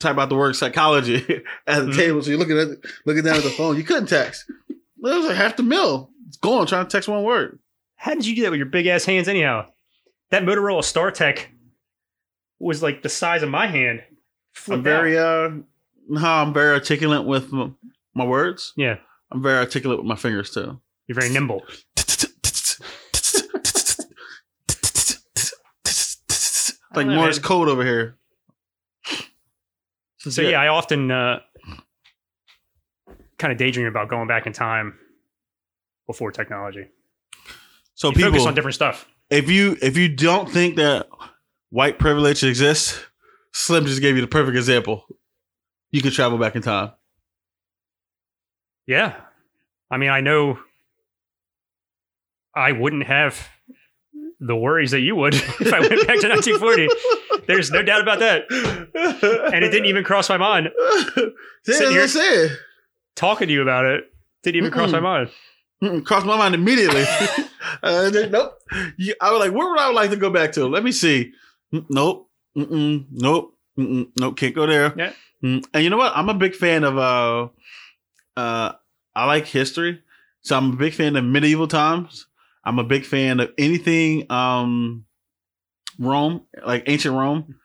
Speaker 1: type out the word psychology [laughs] at the
Speaker 2: Mhm.
Speaker 1: table. So you're looking at looking down at the phone. You couldn't text. It was like half the mill. It's gone trying to text one word.
Speaker 2: How did you do that with your big ass hands, anyhow? That Motorola StarTAC was like the size of my hand.
Speaker 1: I'm very
Speaker 2: out.
Speaker 1: uh no, I'm very articulate with m- my words.
Speaker 2: Yeah,
Speaker 1: I'm very articulate with my fingers too.
Speaker 2: you're very nimble.
Speaker 1: like
Speaker 2: know,
Speaker 1: Morse code over here.
Speaker 2: So yeah, I often uh, kind of daydream about going back in time before technology.
Speaker 1: So
Speaker 2: You
Speaker 1: people,
Speaker 2: focus on different stuff.
Speaker 1: if you if you don't think that white privilege exists, Slim just gave you the perfect example. You could travel back in time.
Speaker 2: Yeah, I mean, I know I wouldn't have the worries that you would [laughs] if I went back to 1940. There's no doubt about that. And it didn't even cross my mind. Sitting
Speaker 1: I.
Speaker 2: Talking to you about it didn't even cross my
Speaker 1: Mm-mm.
Speaker 2: mind.
Speaker 1: Mm-mm, Crossed my mind immediately. [laughs] [laughs] uh, nope. I was like, where would I like to go back to? Let me see. Mm, Nope. Mm-mm, nope. Mm-mm, nope. Can't go there.
Speaker 2: Yeah.
Speaker 1: Mm, And you know what? I'm a big fan of. uh uh I like history, so I'm a big fan of medieval times. I'm a big fan of anything um Rome, like ancient Rome,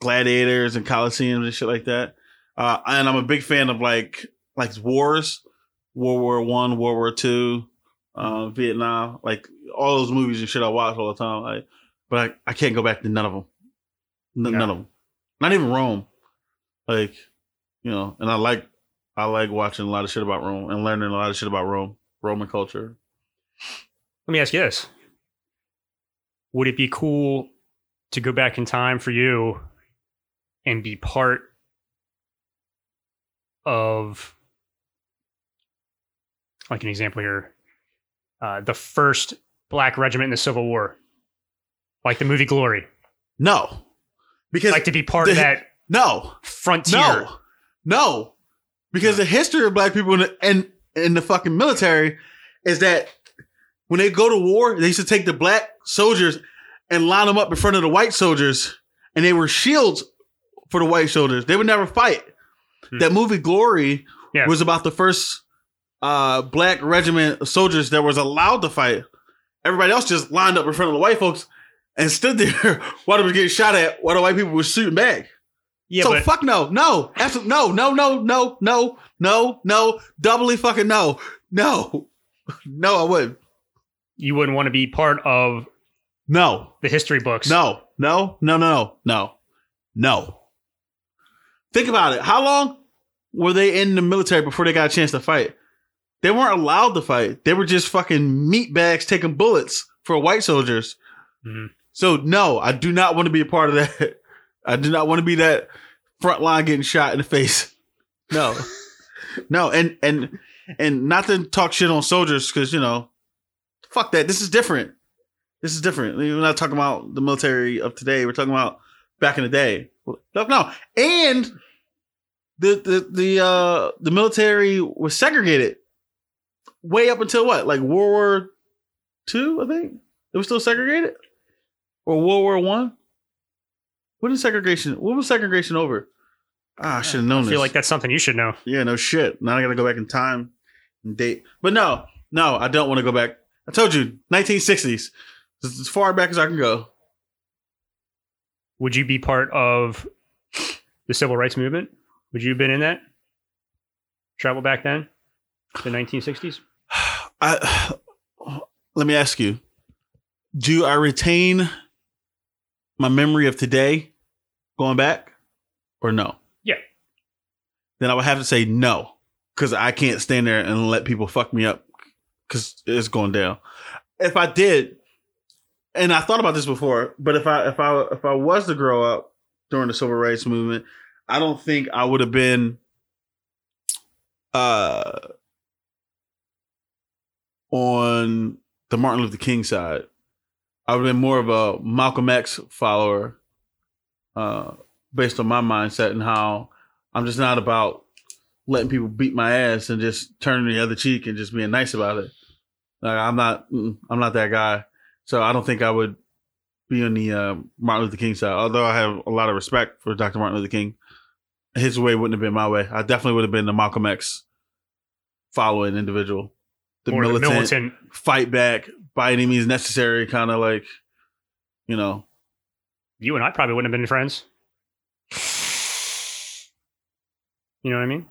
Speaker 1: gladiators and coliseums and shit like that. Uh, and I'm a big fan of like like wars, World War One, World War Two, uh, Vietnam, like all those movies and shit I watch all the time. Like, but I, I can't go back to none of them. N-
Speaker 2: No.
Speaker 1: None of them. Not even Rome. Like, you know, and I like I like watching a lot of shit about Rome and learning a lot of shit about Rome, Roman culture.
Speaker 2: Let me ask you this: Would it be cool to go back in time for you and be part of, like an example here, uh, the first black regiment in the Civil War, like the movie Glory,
Speaker 1: No, because
Speaker 2: like to be part of that
Speaker 1: no,
Speaker 2: frontier?
Speaker 1: No, no, because the history of black people in the, in, in the fucking military is that when they go to war, they used to take the black soldiers and line them up in front of the white soldiers, and they were shields for the white soldiers. They would never fight.
Speaker 2: Hmm.
Speaker 1: That movie Glory
Speaker 2: Yeah.
Speaker 1: was about the first uh, black regiment of soldiers that was allowed to fight. Everybody else just lined up in front of the white folks and stood there while they were getting shot at, while the white people were shooting back
Speaker 2: Yeah,
Speaker 1: so
Speaker 2: but
Speaker 1: fuck no, no, absolutely no, no, no, no, no, no, no, doubly fucking no, no, no, I wouldn't.
Speaker 2: you wouldn't want to be part of
Speaker 1: No,
Speaker 2: the history books.
Speaker 1: no, no, no, no, no, no. Think about it. How long were they in the military before they got a chance to fight? They weren't allowed to fight. They were just fucking meat bags taking bullets for white soldiers.
Speaker 2: Mhm.
Speaker 1: So no, I do not want to be a part of that. [laughs] I do not want to be that front line getting shot in the face. No, [laughs] no, and and and not to talk shit on soldiers because you know, fuck that. This is different. This is different. We're not talking about the military of today. We're talking about back in the day. No, no, and the the the uh the military was segregated way up until what, like World War Two, I think it was still segregated, or World War One. What is segregation? What was segregation over? Ah, I should have known
Speaker 2: I
Speaker 1: this.
Speaker 2: feel like that's something you should know.
Speaker 1: Yeah, no shit. Now I gotta go back in time and date. But no, no, I don't want to go back. I told you, 1960s. It's as far back as I can go.
Speaker 2: Would you be part of the civil rights movement? Would you have been in that? Travel back then? The 1960s? [sighs]
Speaker 1: I [sighs] let me ask you: Do I retain my memory of today, going back, or no?
Speaker 2: Yeah.
Speaker 1: Then I would have to say no, because I can't stand there and let people fuck me up, because it's going down. If I did, and I thought about this before, but if I if I if I was to grow up during the civil rights movement, I don't think I would have been uh on the Martin Luther King side. I would have been more of a Malcolm X follower, uh, based on my mindset and how I'm just not about letting people beat my ass and just turning the other cheek and just being nice about it. Like I'm not, I'm not that guy. So I don't think I would be on the uh, Martin Luther King side. Although I have a lot of respect for Dr. Martin Luther King his way wouldn't have been my way. I definitely would have been the Malcolm X following individual, the militant,
Speaker 2: the militant.
Speaker 1: fight back by any means necessary, kind of like, you know.
Speaker 2: You and I probably wouldn't have been friends. You know what I mean?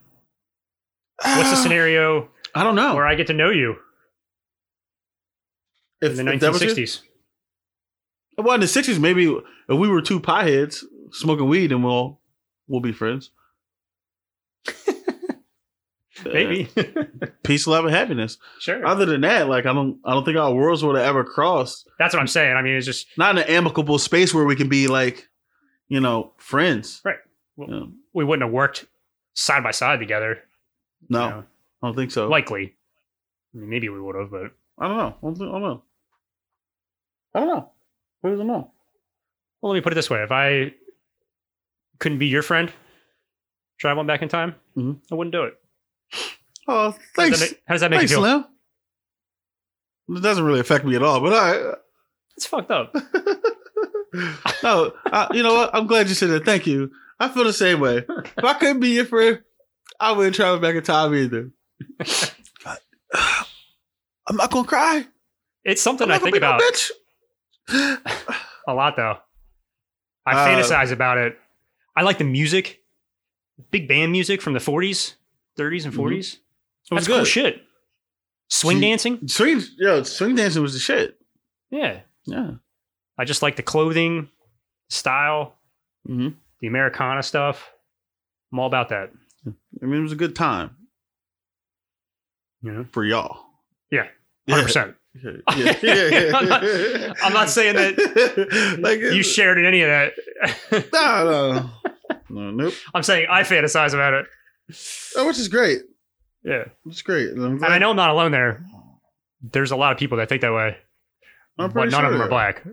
Speaker 2: What's the ah. scenario
Speaker 1: I don't know.
Speaker 2: where I get to know you
Speaker 1: if,
Speaker 2: in the
Speaker 1: if that was it-
Speaker 2: 1960s?
Speaker 1: well, in the sixties, maybe if we were two pieheads smoking weed, and we'll we'll be friends.
Speaker 2: Maybe.
Speaker 1: Uh, [laughs] peace, love, and happiness.
Speaker 2: sure.
Speaker 1: Other than that, like I don't, I don't think our worlds would have ever crossed.
Speaker 2: That's what I'm saying. I mean, it's just
Speaker 1: Not an amicable space where we can be like, you know, friends.
Speaker 2: Right. Well,
Speaker 1: Yeah.
Speaker 2: we wouldn't have worked side by side together.
Speaker 1: No,
Speaker 2: you know,
Speaker 1: I don't think so.
Speaker 2: likely. I mean, maybe we would have, but
Speaker 1: I don't know. I don't, think- I don't know. I don't know. Who doesn't know?
Speaker 2: well, let me put it this way: if I couldn't be your friend, traveling back in time,
Speaker 1: Mhm.
Speaker 2: I wouldn't do it.
Speaker 1: Oh,
Speaker 2: How does
Speaker 1: thanks.
Speaker 2: that make, how does that make
Speaker 1: thanks,
Speaker 2: you feel?
Speaker 1: Slim. It doesn't really affect me at all, but I.
Speaker 2: It's fucked up. [laughs]
Speaker 1: no, I, you know what? I'm glad you said that. Thank you. I feel the same way. If I couldn't be your friend, I wouldn't travel back in time either. [sighs] I'm not gonna cry.
Speaker 2: It's something
Speaker 1: gonna
Speaker 2: think
Speaker 1: no
Speaker 2: about
Speaker 1: bitch. [sighs]
Speaker 2: a lot, though. I
Speaker 1: Uh,
Speaker 2: fantasize about it. I like the music, big band music from the 40s, 30s, and
Speaker 1: Mhm.
Speaker 2: 40s.
Speaker 1: It was
Speaker 2: That's cool
Speaker 1: good.
Speaker 2: shit. Swing dancing,
Speaker 1: Swing, yo, swing dancing was the shit.
Speaker 2: yeah.
Speaker 1: Yeah.
Speaker 2: I just like the clothing, style,
Speaker 1: hmm
Speaker 2: the Americana stuff. I'm all about that.
Speaker 1: I mean, it was a good time
Speaker 2: You know,
Speaker 1: for y'all.
Speaker 2: Yeah,
Speaker 1: Yeah.
Speaker 2: hundred percent.
Speaker 1: Yeah. Yeah. Yeah. [laughs] Yeah.
Speaker 2: I'm not- I'm not saying
Speaker 1: that. [laughs] like
Speaker 2: You shared in any of that.
Speaker 1: No, no, [laughs] no, nope.
Speaker 2: I'm saying I fantasize about it.
Speaker 1: Oh, which is great.
Speaker 2: Yeah,
Speaker 1: It's great. And,
Speaker 2: I know I'm not alone there. There's a lot of people that think that way,
Speaker 1: I'm
Speaker 2: but none of them are black.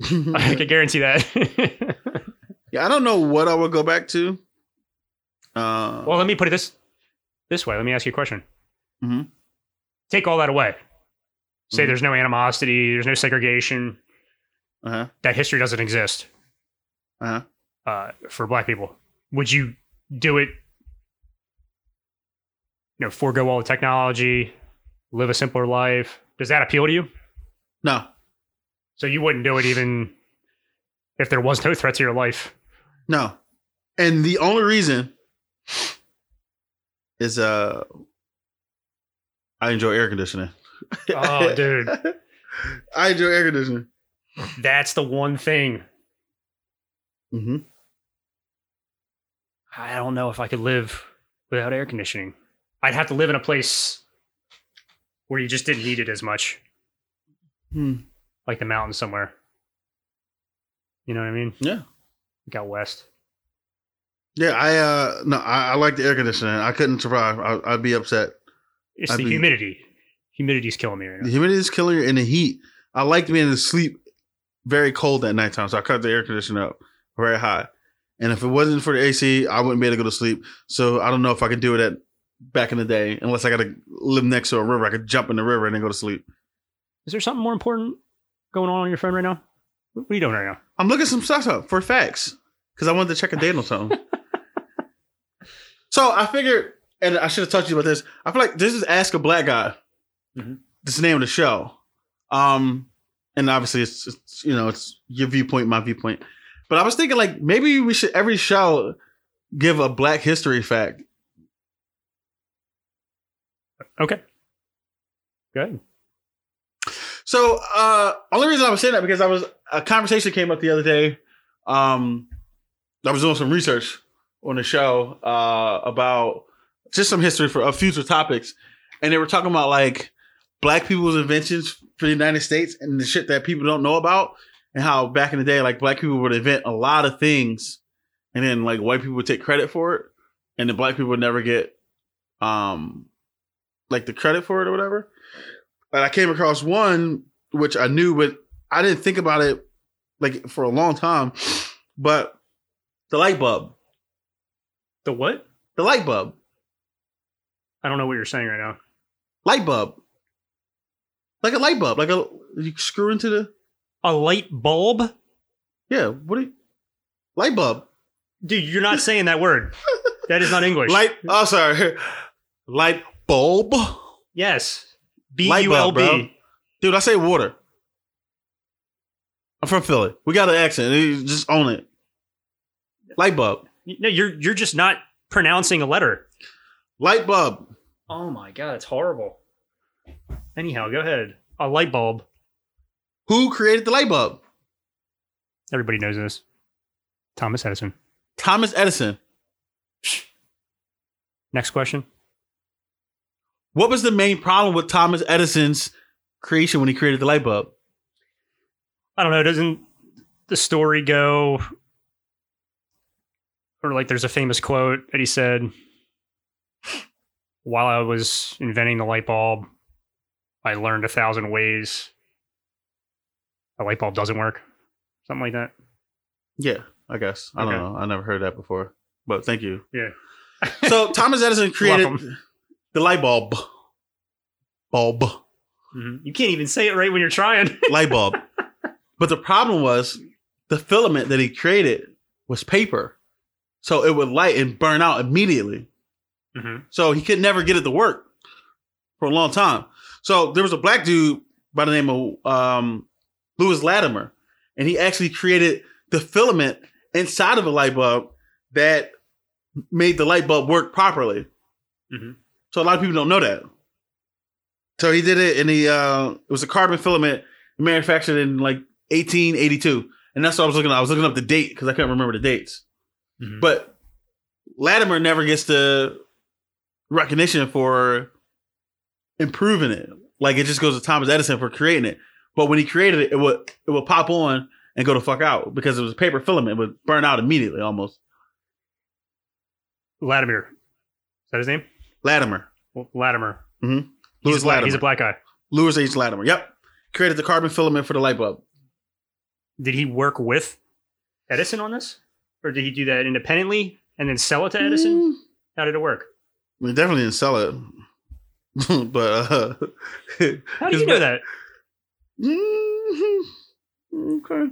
Speaker 2: [laughs] I can guarantee that. [laughs]
Speaker 1: yeah, I don't know what I would go back to. Uh,
Speaker 2: well, let me put it this this way. Let me ask you a question.
Speaker 1: Mhm.
Speaker 2: Take all that away. Say
Speaker 1: Mhm.
Speaker 2: there's no animosity, there's no segregation,
Speaker 1: uh-huh,
Speaker 2: that history doesn't exist
Speaker 1: uh-huh.
Speaker 2: uh, for black people. Would you do it? You know, forego all the technology, live a simpler life. Does that appeal to you?
Speaker 1: No,
Speaker 2: So you wouldn't do it even if there was no threat to your life.
Speaker 1: no. And the only reason is uh, I enjoy air conditioning.
Speaker 2: Oh, dude. [laughs]
Speaker 1: I enjoy air conditioning.
Speaker 2: That's the one thing.
Speaker 1: hmm
Speaker 2: I don't know if I could live without air conditioning. I'd have to live in a place where you just didn't need it as much,
Speaker 1: Hmm.
Speaker 2: like the mountains somewhere. You know what I mean?
Speaker 1: Yeah.
Speaker 2: Like out west.
Speaker 1: Yeah, I uh no, I, I like the air conditioning. I couldn't survive. I, I'd be upset.
Speaker 2: It's
Speaker 1: I'd
Speaker 2: the
Speaker 1: be-
Speaker 2: humidity. Humidity's killing me right
Speaker 1: The
Speaker 2: now.
Speaker 1: humidity is killing you, and the heat. I like being to sleep very cold at nighttime, so I cut the air conditioner up very high. And if it wasn't for the AC, I wouldn't be able to go to sleep. So I don't know if I could do it at back in the day, unless I got to live next to a river. I could jump in the river and then go to sleep.
Speaker 2: Is there something more important going on on your phone right now? What are you doing right now?
Speaker 1: I'm looking some stuff up for facts because I wanted to check a date on something. [laughs] so I figured, and I should have talked to you about this. I feel like this is Ask a Black Guy.
Speaker 2: Mhm.
Speaker 1: This is the name of the show. Um, and obviously it's, it's you know it's your viewpoint, my viewpoint. But I was thinking like maybe we should every show give a Black History fact.
Speaker 2: Okay. Good.
Speaker 1: So, uh, only reason I was saying that because I was a conversation came up the other day. Um, I was doing some research on the show uh, about just some history for of future topics, and they were talking about like black people's inventions for the United States and the shit that people don't know about, and how back in the day, like black people would invent a lot of things, and then like white people would take credit for it, and the black people would never get um like the credit for it or whatever. But I came across one which I knew, but I didn't think about it like for a long time. But the light bulb,
Speaker 2: The what?
Speaker 1: the light bulb,
Speaker 2: I don't know what you're saying right now.
Speaker 1: light bulb, like a light bulb, like a you screw into the
Speaker 2: A light bulb?
Speaker 1: yeah. What do you, light bulb?
Speaker 2: Dude, you're not saying that word. That is not English.
Speaker 1: Light. Oh, sorry. Light bulb.
Speaker 2: yes. B
Speaker 1: Light bulb, Dude, I say water. I'm from Philly. We got an accent. You Just own it. Light bulb.
Speaker 2: No, you're you're just not pronouncing a letter.
Speaker 1: Light bulb.
Speaker 2: Oh my god, it's horrible. Anyhow, go ahead. A light bulb.
Speaker 1: Who created the light bulb?
Speaker 2: Everybody knows this. Thomas Edison.
Speaker 1: Thomas Edison.
Speaker 2: Next question.
Speaker 1: What was the main problem with Thomas Edison's creation when he created the light bulb?
Speaker 2: I don't know. Doesn't the story go, or like there's a famous quote that he said, while I was inventing the light bulb, I learned a thousand ways a light bulb doesn't work. Something like that.
Speaker 1: Yeah, I guess. I don't know. I never heard that before. But thank you.
Speaker 2: Yeah.
Speaker 1: So Thomas Edison [laughs] created. The light bulb. Bulb.
Speaker 2: Mhm. You can't even say it right when you're trying. [laughs]
Speaker 1: light bulb. But the problem was the filament that he created was paper. So it would light and burn out immediately.
Speaker 2: Mhm.
Speaker 1: So he could never get it to work for a long time. So there was a black dude by the name of um, Lewis Latimer, and he actually created the filament inside of a light bulb that made the light bulb work properly.
Speaker 2: Mhm.
Speaker 1: So a lot of people don't know that. So he did it, and he uh, it was a carbon filament manufactured in like 1882, and that's what I was looking. At. I was looking up the date because I couldn't remember the dates.
Speaker 2: Mhm.
Speaker 1: But Latimer never gets the recognition for improving it. Like it just goes to Thomas Edison for creating it. But when he created it, it would it would pop on and go to fuck out because it was a paper filament. It would burn out immediately almost.
Speaker 2: Latimer. Is that his name?
Speaker 1: Latimer.
Speaker 2: Latimer.
Speaker 1: Mhm.
Speaker 2: He's,
Speaker 1: Lewis
Speaker 2: a black,
Speaker 1: Latimer.
Speaker 2: he's a black guy.
Speaker 1: Lewis H. Latimer. Yep. Created the carbon filament for the light bulb.
Speaker 2: Did he work with Edison on this? Or did he do that independently and then sell it to Edison?
Speaker 1: Mm,
Speaker 2: How did it work?
Speaker 1: We definitely didn't sell it. [laughs] but uh
Speaker 2: How do [laughs] you know that?
Speaker 1: Mhm. Okay.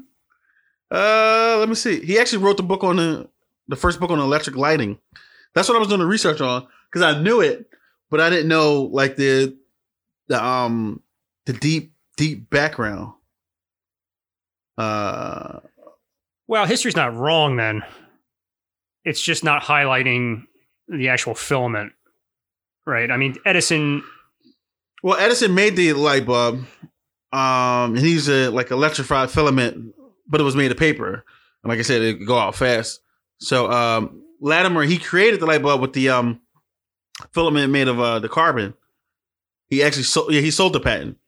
Speaker 1: Uh, let me see. He actually wrote the book on the the first book on electric lighting. That's what I was doing the research on because I knew it, but I didn't know like the the um the deep deep background. Uh,
Speaker 2: Well, history's not wrong then. It's just not highlighting the actual filament. Right? I mean, Edison
Speaker 1: well, Edison made the light bulb. Um, and he's a like electrified filament, but it was made of paper. And like I said, it go out fast. So um, Latimer he created the light bulb with the um filament made of uh, the carbon. He actually sold. Yeah, he sold the patent.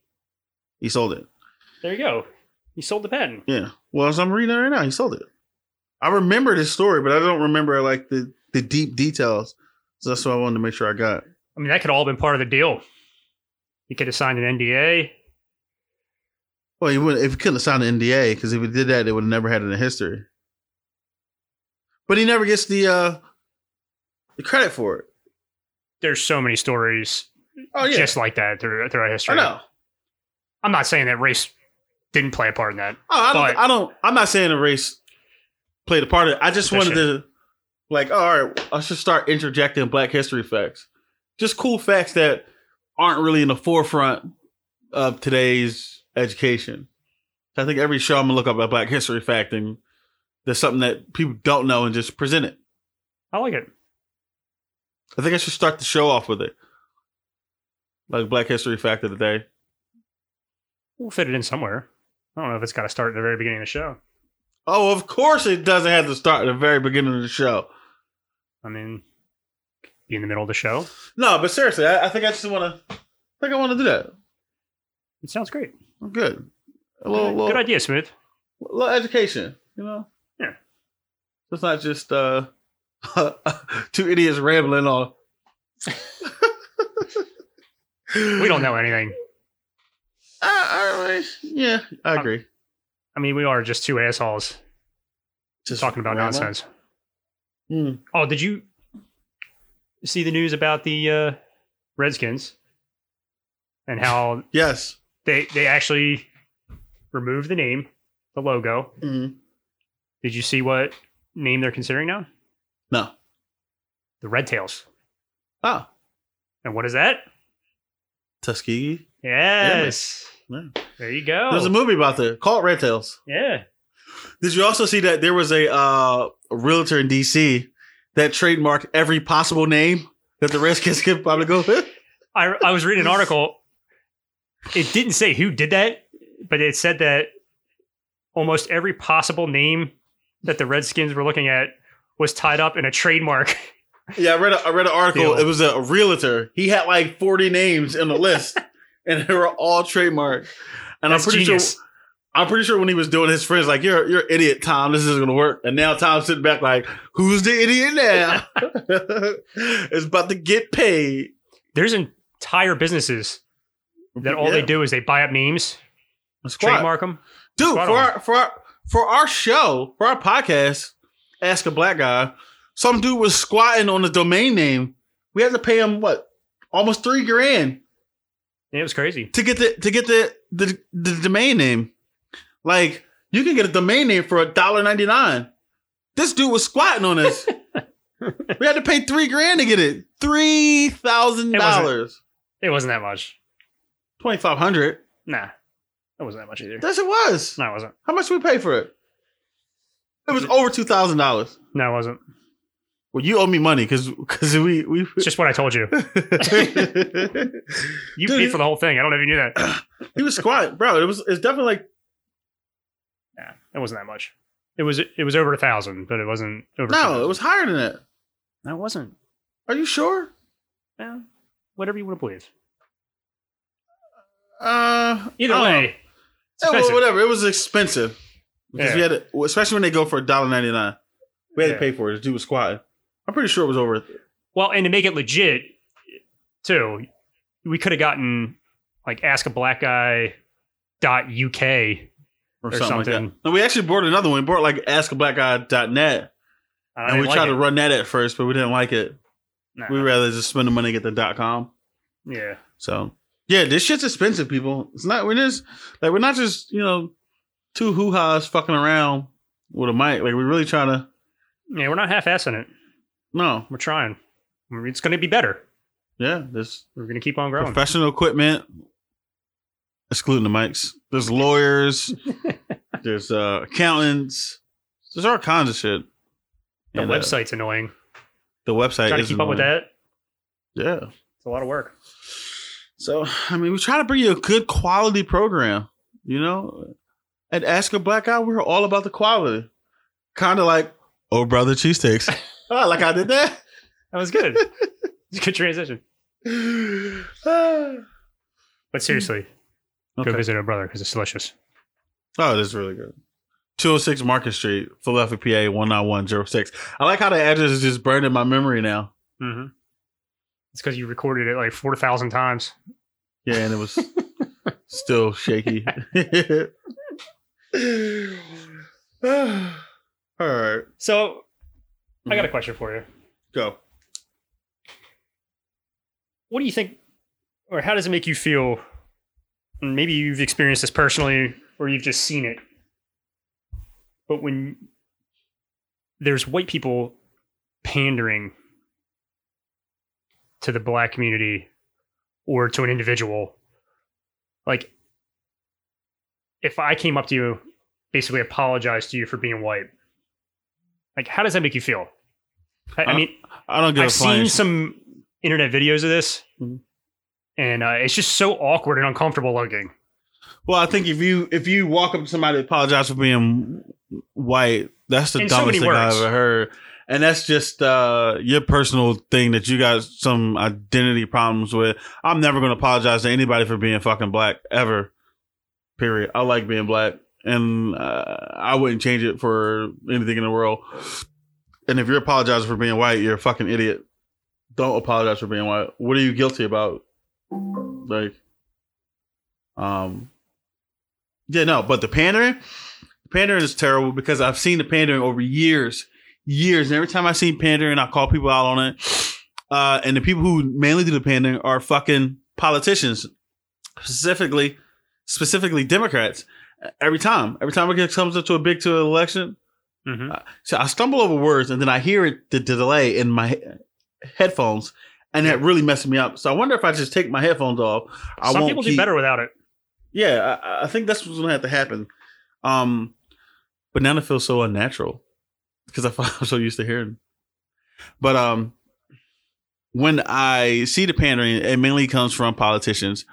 Speaker 1: He sold it.
Speaker 2: there you go. He sold the patent.
Speaker 1: Yeah. Well, as I'm reading it right now, he sold it. I remember this story, but I don't remember like the the deep details. So that's what I wanted to make sure I got.
Speaker 2: I mean, that could all have been part of the deal. He could have signed an NDA.
Speaker 1: Well, he wouldn't if he couldn't have signed an NDA because if he did that, they would have never had it in history. But he never gets the uh the credit for it.
Speaker 2: There's so many stories
Speaker 1: Oh yeah,
Speaker 2: just like that through, throughout history.
Speaker 1: I know.
Speaker 2: I'm not saying that race didn't play a part in that.
Speaker 1: Oh, I don't. I don't. I'm not saying the race played a part of it. I just wanted
Speaker 2: shit.
Speaker 1: to, like, oh, all right, I should start interjecting Black History facts, just cool facts that aren't really in the forefront of today's education. I think every show I'm gonna look up a Black History fact and there's something that people don't know and just present it.
Speaker 2: I like it.
Speaker 1: I think I should start the show off with it, like Black History fact of the day.
Speaker 2: We'll fit it in somewhere. I don't know if it's got to start at the very beginning of the show.
Speaker 1: Oh, of course it doesn't have to start at the very beginning of the show.
Speaker 2: I mean, be in the middle of the show.
Speaker 1: No, but seriously, I, I think I just want to. I think I want to do that.
Speaker 2: It sounds great.
Speaker 1: Good. A little, little,
Speaker 2: Good idea, Smooth.
Speaker 1: little education, you know.
Speaker 2: Yeah.
Speaker 1: It's not just uh, [laughs] two idiots rambling on.
Speaker 2: We don't know anything. [laughs]
Speaker 1: I, yeah, I agree.
Speaker 2: I mean, we are just two assholes
Speaker 1: Just
Speaker 2: talking about nonsense.
Speaker 1: Hmm.
Speaker 2: Oh, did you see the news about the uh, Redskins and how [laughs]
Speaker 1: Yes.
Speaker 2: they they actually removed the name, the logo?
Speaker 1: Mhm.
Speaker 2: Did you see what name they're considering now?
Speaker 1: No.
Speaker 2: The Red Tails.
Speaker 1: Oh,
Speaker 2: And what is that?
Speaker 1: Tuskegee.
Speaker 2: Yes.
Speaker 1: Yeah.
Speaker 2: There you go.
Speaker 1: There's a movie about that called Red Tails.
Speaker 2: yeah.
Speaker 1: Did you also see that there was a uh, realtor in DC that trademarked every possible name that the Redskins could probably go with?
Speaker 2: I, I was reading an [laughs] article. It didn't say who did that, but it said that almost every possible name that the Redskins were looking at was tied up in a trademark. [laughs]
Speaker 1: Yeah, I read a, I read an article.
Speaker 2: Deal.
Speaker 1: It was a realtor. He had like 40 names in the [laughs] list, and they were all trademarked. And
Speaker 2: That's
Speaker 1: I'm pretty
Speaker 2: genius.
Speaker 1: sure I'm pretty sure when he was doing his friends, like, you're you're an idiot, Tom. This isn't gonna work. And now Tom's sitting back like, who's the idiot now? [laughs] it's about to get paid.
Speaker 2: There's entire businesses that all they do is they buy up names,
Speaker 1: Squat.
Speaker 2: trademark them.
Speaker 1: Dude,
Speaker 2: Spot
Speaker 1: for
Speaker 2: on.
Speaker 1: our for our for our show, for our podcast, Ask a Black Guy, some dude was squatting on the domain name. We had to pay him what? Almost three grand
Speaker 2: It was crazy.
Speaker 1: to get the to get the the, the domain name. Like you can get a domain name for a dollar ninety nine. This dude was squatting on this. [laughs] we had to pay three grand to get it. Three thousand dollars.
Speaker 2: It wasn't that much.
Speaker 1: Twenty five hundred.
Speaker 2: Nah, it wasn't that much either.
Speaker 1: Yes, it was.
Speaker 2: No, it wasn't.
Speaker 1: How much did we pay for it? It was over two thousand dollars.
Speaker 2: No, it wasn't.
Speaker 1: Well, you owe me money because because we we.
Speaker 2: It's just what I told you. [laughs] You
Speaker 1: Dude,
Speaker 2: paid for the whole thing. I don't know if you knew that. [clears throat]
Speaker 1: he was squat, bro. It was it's definitely like
Speaker 2: Nah, it wasn't that much. It was it was over a thousand, but it wasn't over.
Speaker 1: no,
Speaker 2: 2,000.
Speaker 1: it was higher than that.
Speaker 2: No, it wasn't.
Speaker 1: Are you sure?
Speaker 2: Well, whatever you want to believe.
Speaker 1: Uh,
Speaker 2: Either
Speaker 1: don't know.
Speaker 2: way, it's
Speaker 1: Yeah, well,
Speaker 2: expensive.
Speaker 1: whatever. It was expensive because
Speaker 2: Yeah.
Speaker 1: we had to, especially when they go for a dollar ninety nine. We had
Speaker 2: Yeah.
Speaker 1: to pay for it. The dude was squatting. I'm pretty sure it was over.
Speaker 2: Well, and to make it legit, too, we could have gotten like ask a black guy dot uk
Speaker 1: Or,
Speaker 2: Or
Speaker 1: something, like
Speaker 2: something.
Speaker 1: that. No, we actually bought another one. We bought like askablackguy.net.
Speaker 2: I
Speaker 1: And
Speaker 2: didn't
Speaker 1: we
Speaker 2: like
Speaker 1: tried
Speaker 2: it.
Speaker 1: to run that at first, but we didn't like it.
Speaker 2: Nah.
Speaker 1: We'd rather just spend the money and get the dot com.
Speaker 2: yeah
Speaker 1: So yeah, this shit's expensive, people. It's not we're just like we're not just, you know, two hoo ha's fucking around with a mic. Like we're really trying to
Speaker 2: yeah we're not half-assing it
Speaker 1: no.
Speaker 2: we're trying it's going to be better
Speaker 1: Yeah, this
Speaker 2: we're going to keep on growing
Speaker 1: professional equipment, excluding the mics. There's lawyers, [laughs] there's uh accountants, there's all kinds of shit.
Speaker 2: the
Speaker 1: And, uh,
Speaker 2: website's annoying
Speaker 1: the website
Speaker 2: trying to keep up with that
Speaker 1: Yeah.
Speaker 2: it's a lot of work
Speaker 1: So I mean, we try to bring you a good quality program. You know, at Ask a Black Guy, we're all about the quality. Kind of like, oh brother, cheesesteaks. oh, [laughs] like I did that.
Speaker 2: that was good it's a good transition [sighs] but seriously
Speaker 1: Okay.
Speaker 2: go visit our brother because it's delicious
Speaker 1: Oh, this is really good. 206 Market Street, Philadelphia, PA 19106. I like how the address is just burned in my memory now.
Speaker 2: mm-hmm. it's because you recorded it like 4000 times
Speaker 1: Yeah, and it was [laughs] still shaky. [laughs] [sighs] All right,
Speaker 2: so i
Speaker 1: Mm-hmm.
Speaker 2: got a question for you
Speaker 1: go.
Speaker 2: what do you think or how does it make you feel maybe you've experienced this personally or you've just seen it but when there's white people pandering to the black community or to an individual like if i came up to you basically apologized to you for being white like how does that make you feel i, I
Speaker 1: Uh,
Speaker 2: mean
Speaker 1: I don't get
Speaker 2: I've seen some internet videos of this,
Speaker 1: Mhm.
Speaker 2: and uh, it's just so awkward and uncomfortable looking.
Speaker 1: Well, I think if you if you walk up to somebody and apologize for being white, that's the
Speaker 2: In
Speaker 1: dumbest
Speaker 2: many
Speaker 1: thing I've ever heard. And that's just uh, your personal thing that you got some identity problems with. I'm never going to apologize to anybody for being fucking black ever. Period. I like being black, and uh, I wouldn't change it for anything in the world. And if you're apologizing for being white, you're a fucking idiot. Don't apologize for being white. What are you guilty about? Like, um, yeah, no, but the pandering, pandering is terrible because I've seen the pandering over years, years. And every time I see pandering, I call people out on it. Uh, and the people who mainly do the pandering are fucking politicians, specifically, specifically Democrats. Every time, every time it comes up to a big to an election,
Speaker 2: hmm
Speaker 1: So I stumble over words and then I hear it the, the delay in my headphones, and that really messes me up. So I wonder if I just take my headphones off. I
Speaker 2: Some people
Speaker 1: keep,
Speaker 2: do better without it.
Speaker 1: Yeah, I, I think that's what's gonna have to happen. Um, but now it feels so unnatural because I [laughs] I'm so used to hearing. But um, when I see the pandering, it mainly comes from politicians,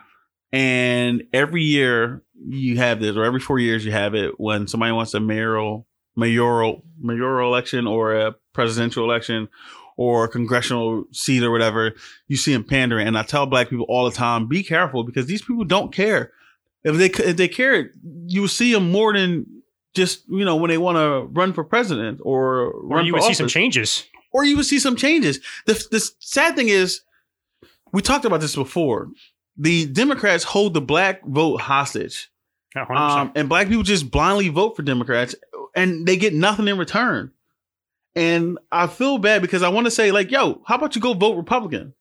Speaker 1: and every year you have this, or every four years you have it when somebody wants a mayoral, mayoral, mayoral election or a presidential election or a congressional seat or whatever. You see them pandering, and I tell black people all the time, be careful because these people don't care. If they if they cared, you would see them more than just you know when they want to run for president or
Speaker 2: Or
Speaker 1: run
Speaker 2: you would see some changes.
Speaker 1: or you would see some changes. The the sad thing is, we talked about this before. The Democrats hold the black vote hostage, um, and black people just blindly vote for Democrats, and they get nothing in return. And I feel bad because I want to say, like, yo, how about you go vote Republican?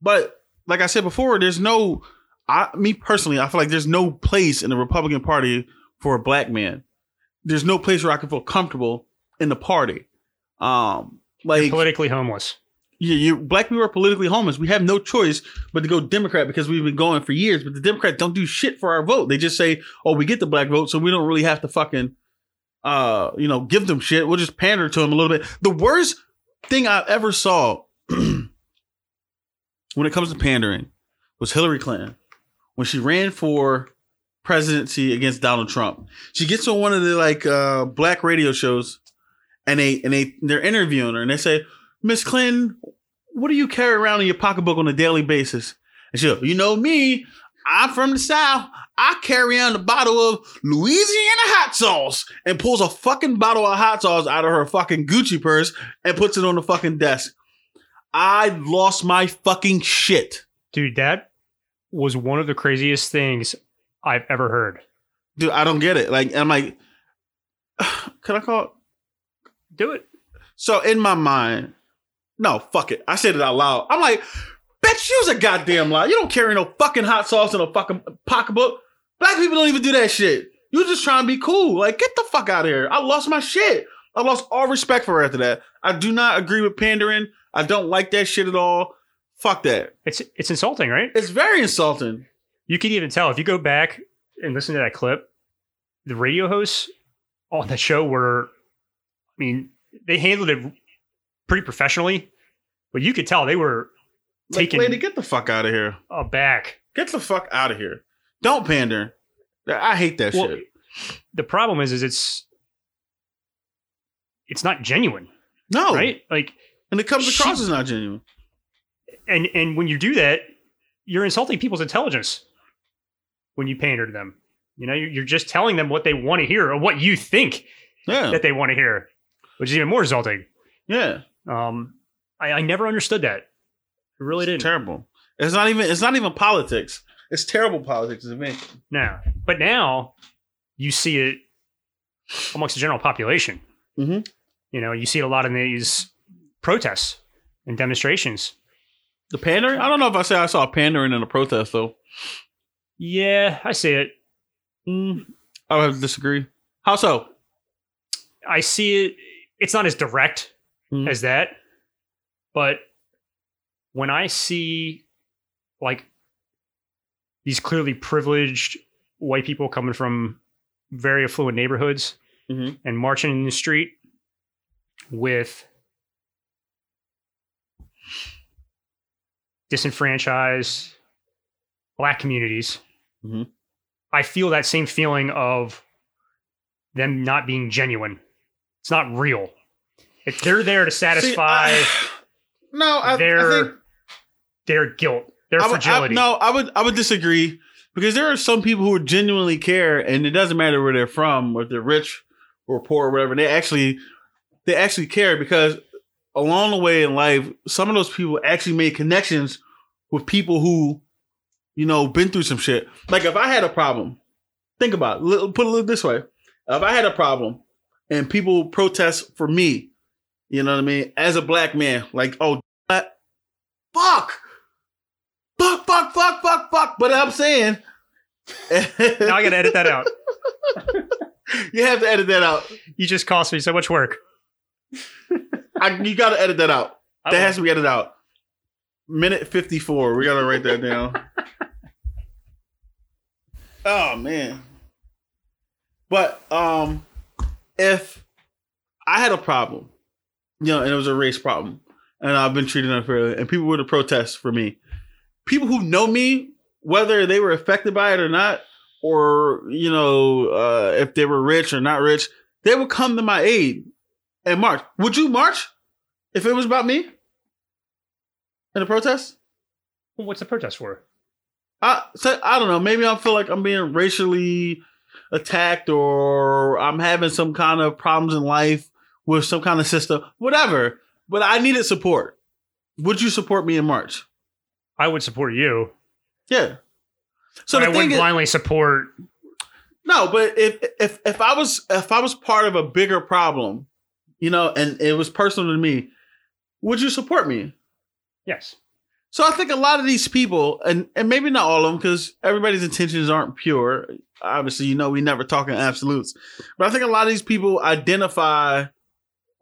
Speaker 1: But like I said before, there's no, I, me personally, I feel like there's no place in the Republican Party for a black man. There's no place where I can feel comfortable in the party. Um,
Speaker 2: You're
Speaker 1: like
Speaker 2: politically homeless.
Speaker 1: You, you black people are politically homeless. We have no choice but to go Democrat because we've been going for years. But the Democrats don't do shit for our vote. They just say, "Oh, we get the black vote, so we don't really have to fucking, uh, you know, give them shit. We'll just pander to them a little bit." The worst thing I ever saw [clears throat] when it comes to pandering was Hillary Clinton when she ran for presidency against Donald Trump. She gets on one of the like uh, black radio shows, and they and they they're interviewing her, and they say, "Miss Clinton, what do you carry around in your pocketbook on a daily basis?" And she, goes, you know me, I'm from the South. I carry on a bottle of Louisiana hot sauce and pulls a fucking bottle of hot sauce out of her fucking Gucci purse and puts it on the fucking desk. I lost my fucking shit.
Speaker 2: Dude, that was one of the craziest things I've ever heard.
Speaker 1: Dude, I don't get it. Like, I'm like, [sighs] can I call it?
Speaker 2: Do it.
Speaker 1: So in my mind, no, fuck it. I said it out loud. I'm like, bitch, you's a goddamn lie. You don't carry no fucking hot sauce in a fucking pocketbook. Black people don't even do that shit. You just trying to be cool. Like, get the fuck out of here. I lost my shit. I lost all respect for her after that. I do not agree with pandering. I don't like that shit at all. Fuck that.
Speaker 2: It's it's insulting, right?
Speaker 1: It's very insulting.
Speaker 2: You can even tell if you go back and listen to that clip, the radio hosts on the show were, I mean, they handled it pretty professionally, but you could tell they were
Speaker 1: Like,
Speaker 2: taken
Speaker 1: lady, get the fuck out of here.
Speaker 2: Oh, back.
Speaker 1: Get the fuck out of here. Don't pander. I hate that
Speaker 2: Well,
Speaker 1: shit.
Speaker 2: the problem is, is it's it's not genuine,
Speaker 1: No.
Speaker 2: right? Like,
Speaker 1: And it comes across
Speaker 2: She-
Speaker 1: as not genuine.
Speaker 2: and and when you do that, you're insulting people's intelligence when you pander to them. You know, you're, you're just telling them what they want to hear or what you think
Speaker 1: Yeah.
Speaker 2: that they want to hear, which is even more insulting.
Speaker 1: Yeah.
Speaker 2: Um, I, I never understood that. I really didn't.
Speaker 1: Terrible. It's not even it's not even politics. It's terrible politics to me.
Speaker 2: No, but now you see it amongst the general population.
Speaker 1: Mhm.
Speaker 2: You know, you see it a lot in these protests and demonstrations.
Speaker 1: The pandering? I don't know if I say I saw pandering in a protest though.
Speaker 2: Yeah, I see it.
Speaker 1: Mm, I would disagree. How so?
Speaker 2: I see it. It's not as direct
Speaker 1: Mhm.
Speaker 2: as that, but when I see like these clearly privileged white people coming from very affluent neighborhoods
Speaker 1: Mhm.
Speaker 2: and marching in the street with disenfranchised black communities,
Speaker 1: Mhm.
Speaker 2: I feel that same feeling of them not being genuine. It's not real. If they're there to satisfy
Speaker 1: See, I- [laughs] no, I, I
Speaker 2: their
Speaker 1: think
Speaker 2: their guilt, their
Speaker 1: I would, I,
Speaker 2: fragility.
Speaker 1: no, I would I would disagree because there are some people who genuinely care, and it doesn't matter where they're from, or if they're rich or poor or whatever. They actually they actually care because along the way in life, some of those people actually made connections with people who, you know, been through some shit. Like if I had a problem, think about it. Put it this way: if I had a problem and people protest for me, you know what I mean, as a black man, like oh, that, fuck fuck, fuck, fuck, fuck, fuck. But I'm saying, [laughs]
Speaker 2: now I gotta edit that out.
Speaker 1: You have to edit that out.
Speaker 2: You just cost me so much work.
Speaker 1: I, you got to edit that out.
Speaker 2: I
Speaker 1: That
Speaker 2: will.
Speaker 1: has to be edited out. Minute 54. We got to write that down. [laughs] oh, man. But um if I had a problem, you know, and it was a race problem, and I've been treated unfairly, and people were to protest for me, people who know me, whether they were affected by it or not, or, you know, uh, if they were rich or not rich, they would come to my aid and march. Would you march if it was about me in a protest?
Speaker 2: Well, What's the protest for?
Speaker 1: I so, I don't know. Maybe I feel like I'm being racially attacked, or I'm having some kind of problems in life with some kind of system, whatever. But I needed support. Would you support me in March?
Speaker 2: I would support you.
Speaker 1: Yeah. So
Speaker 2: I wouldn't
Speaker 1: is,
Speaker 2: blindly support.
Speaker 1: no, but if if if I was if I was part of a bigger problem, you know, and it was personal to me, would you support me?
Speaker 2: Yes.
Speaker 1: So I think a lot of these people, and, and maybe not all of them, because everybody's intentions aren't pure. Obviously, you know, we never talk in absolutes. But I think a lot of these people identify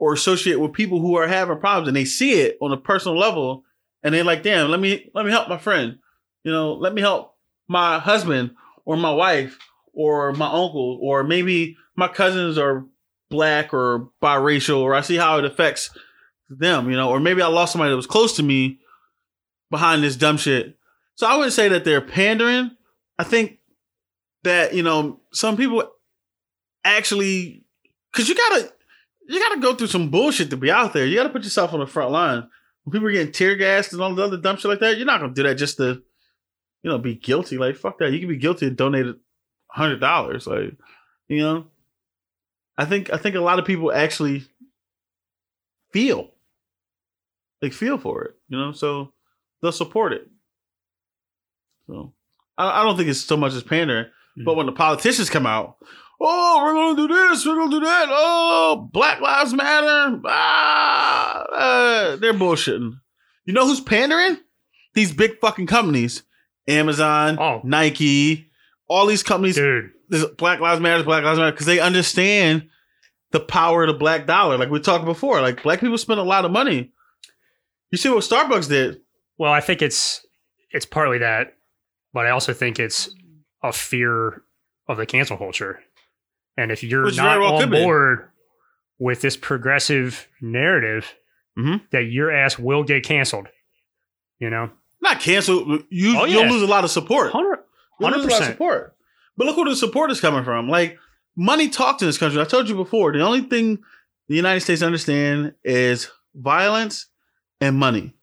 Speaker 1: or associate with people who are having problems and they see it on a personal level and they're like, damn, let me let me help my friend. You know, let me help my husband or my wife or my uncle, or maybe my cousins are black or biracial, or I see how it affects them, you know, or maybe I lost somebody that was close to me behind this dumb shit. So I wouldn't say that they're pandering. I think that, you know, some people actually cause you gotta you gotta go through some bullshit to be out there. You gotta put yourself on the front line. When people are getting tear gassed and all the other dumb shit like that, you're not gonna do that just to, you know, be guilty. Like fuck that. You can be guilty and donate hundred dollars. Like, you know. I think I think a lot of people actually feel. They feel for it, you know, so they'll support it. So I, I don't think it's so much as pandering, but mm. when the politicians come out, oh, we're gonna do this, we're gonna do that, oh, Black Lives Matter, ah, uh, they're bullshitting. You know who's pandering? These big fucking companies, Amazon,
Speaker 2: Oh.
Speaker 1: Nike, all these companies.
Speaker 2: Dude.
Speaker 1: This Black Lives Matter, Black Lives Matter, because they understand the power of the black dollar. Like we talked before, like black people spend a lot of money. You see what Starbucks did?
Speaker 2: Well, I think it's it's partly that, but I also think it's a fear of the cancel culture. And if you're
Speaker 1: Which
Speaker 2: not
Speaker 1: well
Speaker 2: on
Speaker 1: could be.
Speaker 2: board with this progressive narrative,
Speaker 1: Mhm.
Speaker 2: that your ass will get canceled. You know,
Speaker 1: Not canceled. You
Speaker 2: Oh,
Speaker 1: you'll lose a lot of support.
Speaker 2: hundred
Speaker 1: You'll lose a lot of
Speaker 2: 100%.
Speaker 1: support. But look where the support is coming from. Like money talks in this country. I told you before. The only thing the United States understand is violence and money.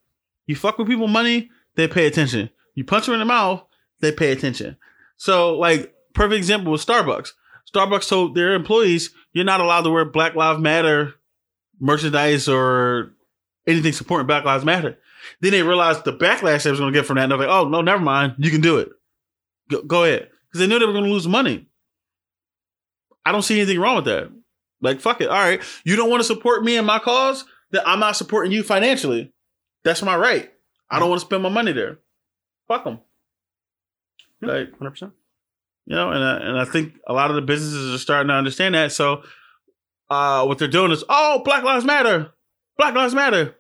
Speaker 1: You fuck with people money, they pay attention. You punch them in the mouth, they pay attention. So, like, perfect example was Starbucks. Starbucks told their employees, you're not allowed to wear Black Lives Matter merchandise or anything supporting Black Lives Matter. Then they realized the backlash they was going to get from that. And they're like, oh, no, never mind. You can do it. Go, go ahead. Because they knew they were going to lose money. I don't see anything wrong with that. Like, fuck it. All right. You don't want to support me and my cause? Then I'm not supporting you financially. That's my right. I don't want to spend my money there. Fuck them. Like,
Speaker 2: hundred percent.
Speaker 1: You know, and I, and I think a lot of the businesses are starting to understand that. So, uh, what they're doing is, oh, Black Lives Matter, Black Lives Matter.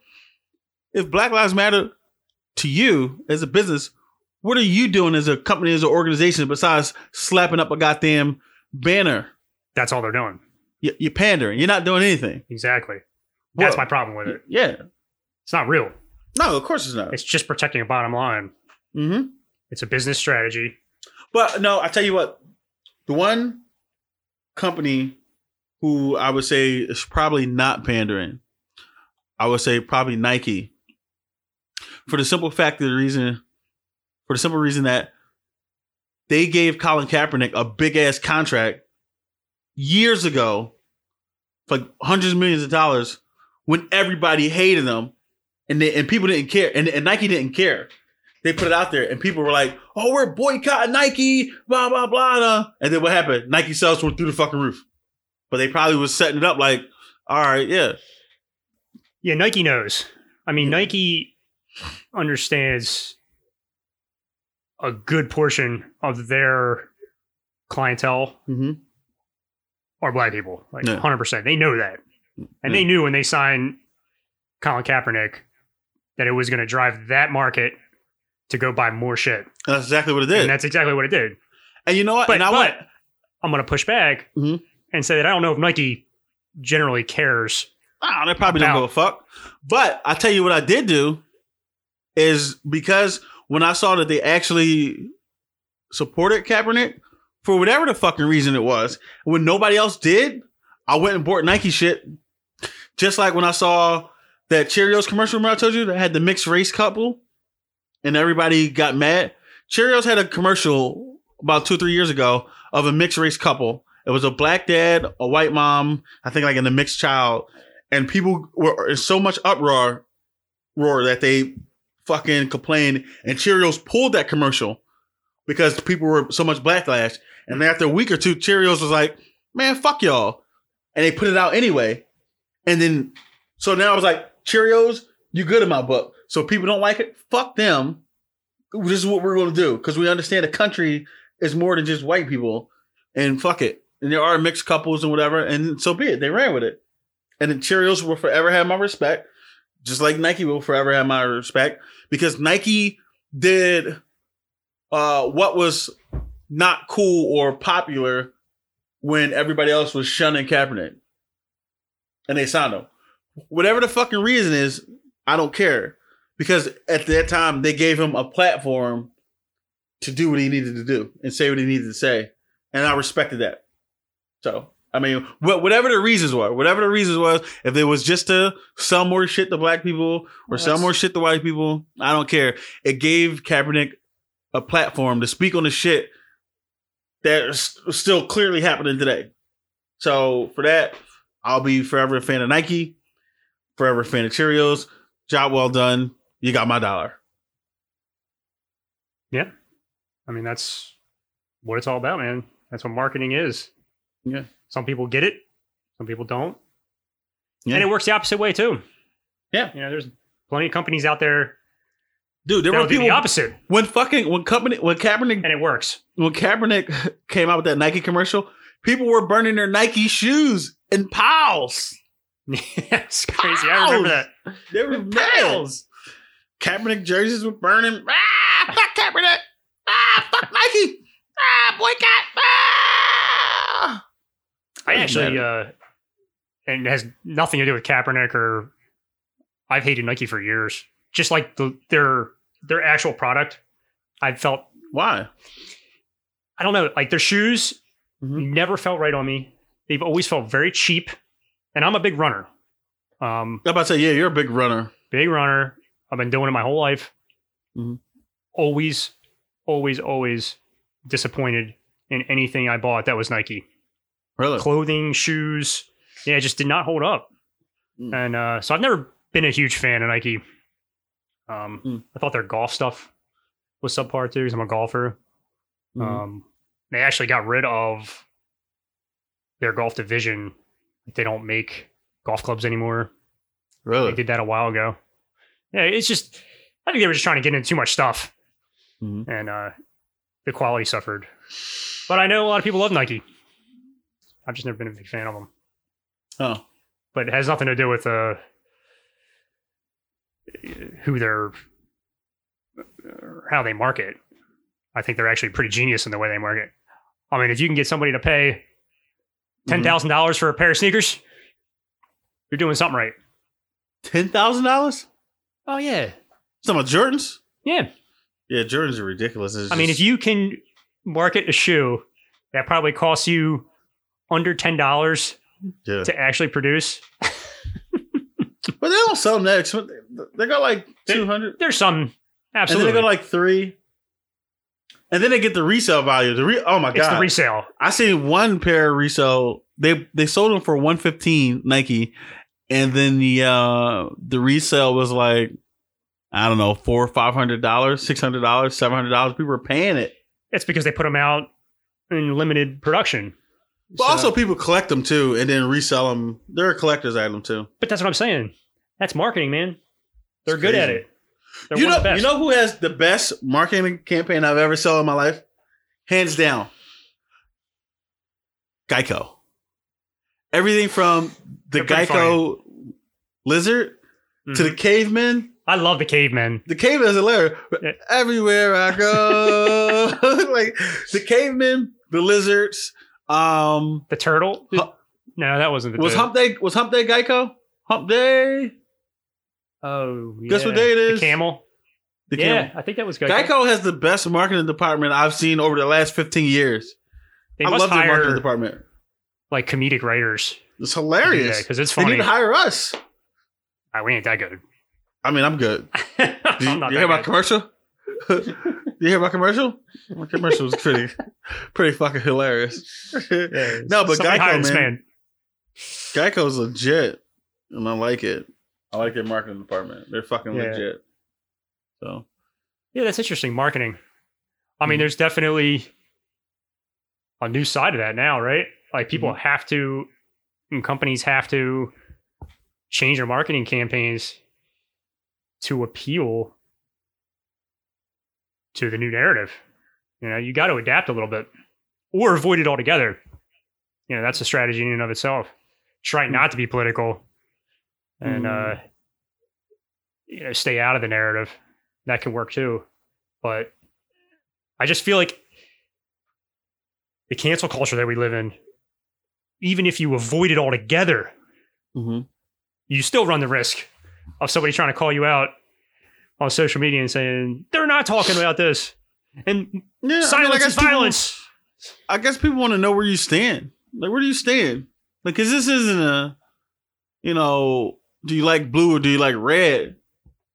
Speaker 1: If Black Lives Matter to you as a business, what are you doing as a company, as an organization, besides slapping up a goddamn banner?
Speaker 2: That's all they're doing.
Speaker 1: You- You're pandering. You're not doing anything.
Speaker 2: Exactly. That's
Speaker 1: Well,
Speaker 2: my problem with it.
Speaker 1: Yeah.
Speaker 2: It's not real.
Speaker 1: No, of course it's not.
Speaker 2: It's just protecting a bottom line.
Speaker 1: Mm-hmm.
Speaker 2: It's a business strategy.
Speaker 1: But no, I tell you what, the one company who I would say is probably not pandering, I would say probably Nike. For the simple fact of the reason, for the simple reason that they gave Colin Kaepernick a big ass contract years ago, for hundreds of millions of dollars, when everybody hated them and they, and people didn't care, and, and Nike didn't care they put it out there and people were like, oh, we're boycotting Nike, blah, blah, blah. blah. And then what happened? Nike sales went through the fucking roof. But they probably was setting it up like, all right, yeah.
Speaker 2: Yeah, Nike knows. I mean,
Speaker 1: Yeah.
Speaker 2: Nike understands a good portion of their clientele
Speaker 1: Mm-hmm.
Speaker 2: are black people, like
Speaker 1: Yeah.
Speaker 2: hundred percent. They know that, and they knew when they signed Colin Kaepernick that it was going to drive that market to go buy more shit,
Speaker 1: That's exactly what it did.
Speaker 2: and that's exactly what it did.
Speaker 1: And you know what?
Speaker 2: But,
Speaker 1: and I
Speaker 2: but
Speaker 1: went.
Speaker 2: I'm going to push back
Speaker 1: Mhm.
Speaker 2: and say that I don't know if Nike generally cares.
Speaker 1: Oh, they probably don't
Speaker 2: About-
Speaker 1: give a fuck. But I tell you what I did do is because when I saw that they actually supported Kaepernick for whatever the fucking reason it was, when nobody else did, I went and bought Nike shit. Just like when I saw that Cheerios commercial, remember I told you that had the mixed race couple, and everybody got mad. Cheerios had a commercial about two three years ago of a mixed race couple. It was a black dad, a white mom, I think like in a mixed child, and people were in so much uproar, roar that they fucking complained, and Cheerios pulled that commercial because people were so much backlash. And after a week or two, Cheerios was like, "Man, fuck y'all," and they put it out anyway. And then, so now I was like, "Cheerios, you good in my book." So people don't like it, fuck them. This is what we're going to do because we understand the country is more than just white people, and fuck it. And there are mixed couples and whatever, and so be it. They ran with it. And then Cheerios will forever have my respect, just like Nike will forever have my respect, because Nike did uh, what was not cool or popular when everybody else was shunning Kaepernick, and they signed him. Whatever the fucking reason is, I don't care, because at that time they gave him a platform to do what he needed to do and say what he needed to say, and I respected that. So I mean, wh- whatever the reasons were, whatever the reasons was, if it was just to sell more shit to black people or
Speaker 2: Well,
Speaker 1: sell more shit to white people, I don't care. It gave Kaepernick a platform to speak on the shit that is still clearly happening today. So for that, I'll be forever a fan of Nike, forever a fan of Cheerios. Job well done. You got my dollar. Yeah.
Speaker 2: I mean, that's what it's all about, man. That's what marketing is.
Speaker 1: Yeah.
Speaker 2: Some people get it, some people don't.
Speaker 1: Yeah.
Speaker 2: And it works the opposite way too.
Speaker 1: Yeah.
Speaker 2: You know, there's plenty of companies out there
Speaker 1: Dude, there were people
Speaker 2: the opposite,
Speaker 1: when fucking when company when Kaepernick
Speaker 2: and it works.
Speaker 1: when Kaepernick [laughs] came out with that Nike commercial, people were burning their Nike shoes in piles. [laughs]
Speaker 2: it's crazy. I remember that.
Speaker 1: They were mad. Kaepernick jerseys were burning. Ah, fuck Kaepernick. Ah, fuck Nike. Ah, boycott. Ah.
Speaker 2: I actually, uh, and it has nothing to do with Kaepernick or I've hated Nike for years. Just like the their their actual product, I felt
Speaker 1: Why?
Speaker 2: I don't know, like their shoes
Speaker 1: Mhm.
Speaker 2: never felt right on me. They've always felt very cheap, and I'm a big runner. Um,
Speaker 1: I'm about to say, yeah, you're a big runner.
Speaker 2: big runner. I've been doing it my whole life.
Speaker 1: Mhm.
Speaker 2: Always, always, always disappointed in anything I bought that was Nike.
Speaker 1: Really?
Speaker 2: Clothing, shoes, yeah, it just did not hold up.
Speaker 1: Mm.
Speaker 2: And uh, so I've never been a huge fan of Nike. Um,
Speaker 1: Mm.
Speaker 2: I thought their golf stuff was subpar too because I'm a golfer.
Speaker 1: Mhm.
Speaker 2: Um, they actually got rid of their golf division. They don't make golf clubs anymore.
Speaker 1: Really?
Speaker 2: They did that a while ago. Yeah, it's just I think they were just trying to get into too much stuff,
Speaker 1: Mhm.
Speaker 2: and uh, the quality suffered. But I know a lot of people love Nike. I've just never been a big fan of them.
Speaker 1: Oh,
Speaker 2: But it has nothing to do with uh, who they're or how they market. I think they're actually pretty genius in the way they market. I mean, if you can get somebody to pay ten thousand dollars for a pair of sneakers, you're doing something right.
Speaker 1: ten thousand dollars?
Speaker 2: Oh yeah,
Speaker 1: Some of Jordans?
Speaker 2: yeah.
Speaker 1: Yeah, Jordans are ridiculous. It's
Speaker 2: I mean, if you can market a shoe that probably costs you under ten dollars
Speaker 1: yeah.
Speaker 2: to actually produce, [laughs]
Speaker 1: but they don't sell them expensive. They got like two hundred,
Speaker 2: there's some absolutely.
Speaker 1: they go like three, and then they get the resale value. The re- oh my
Speaker 2: it's
Speaker 1: god,
Speaker 2: the resale.
Speaker 1: I seen one pair of resale. They they sold them for one fifteen Nike, and then the uh the resale was like I don't know four or five hundred dollars, six hundred dollars, seven hundred dollars. People were paying it.
Speaker 2: It's because they put them out in limited production.
Speaker 1: But
Speaker 2: So-
Speaker 1: also people collect them too, and then resell them. They're collectors item too.
Speaker 2: but that's what I'm saying. That's marketing, man. They're
Speaker 1: It's
Speaker 2: good at it. They're
Speaker 1: you know,
Speaker 2: of the best.
Speaker 1: you know who has the best marketing campaign I've ever saw in my life, hands down. Geico. everything from the
Speaker 2: They're
Speaker 1: Geico lizard to the
Speaker 2: Mhm.
Speaker 1: caveman.
Speaker 2: I love the cavemen.
Speaker 1: The caveman is hilarious.
Speaker 2: Yeah.
Speaker 1: Everywhere I go, [laughs] [laughs] like the caveman, the lizards. Um,
Speaker 2: The turtle. No, that wasn't the
Speaker 1: was
Speaker 2: turtle.
Speaker 1: Hump Day? Was Hump Day Geico? Hump Day.
Speaker 2: Oh, yeah.
Speaker 1: Guess what day it is?
Speaker 2: The camel.
Speaker 1: The
Speaker 2: yeah,
Speaker 1: camel.
Speaker 2: I think that was good.
Speaker 1: Geico has the best marketing department I've seen over the last 15 years.
Speaker 2: They
Speaker 1: I
Speaker 2: must
Speaker 1: love their marketing department.
Speaker 2: Like comedic writers.
Speaker 1: It's hilarious.
Speaker 2: because it's funny.
Speaker 1: they
Speaker 2: funny.
Speaker 1: need to hire us.
Speaker 2: Ah, we ain't that good.
Speaker 1: I mean, I'm good. [laughs] Did you,
Speaker 2: I'm not
Speaker 1: you hear
Speaker 2: that
Speaker 1: my
Speaker 2: good.
Speaker 1: commercial? [laughs] you hear my commercial? My commercial was pretty, [laughs] pretty fucking hilarious.
Speaker 2: Yeah,
Speaker 1: no, but
Speaker 2: somebody hire
Speaker 1: Geico,
Speaker 2: this
Speaker 1: man, Geico's legit, and I like it. I like their marketing department. They're fucking
Speaker 2: Yeah.
Speaker 1: legit. So
Speaker 2: Yeah, that's interesting. Marketing. I mean,
Speaker 1: Mhm.
Speaker 2: there's definitely a new side of that now, right? Like people
Speaker 1: Mm-hmm.
Speaker 2: have to, and companies have to change their marketing campaigns to appeal to the new narrative. You know, you got to adapt a little bit or avoid it altogether. You know, that's a strategy in and of itself. Try not to be political and,
Speaker 1: Mm.
Speaker 2: uh, you know, stay out of the narrative. That can work too. But I just feel like the cancel culture that we live in, even if you avoid it altogether,
Speaker 1: mhm.
Speaker 2: you still run the risk of somebody trying to call you out on social media and saying they're not talking about this and
Speaker 1: yeah, mean,
Speaker 2: silence
Speaker 1: I guess
Speaker 2: is
Speaker 1: people-
Speaker 2: violence.
Speaker 1: I guess people want to know where you stand. Like, where do you stand? Like, cause this isn't a, you know, do you like blue or do you like red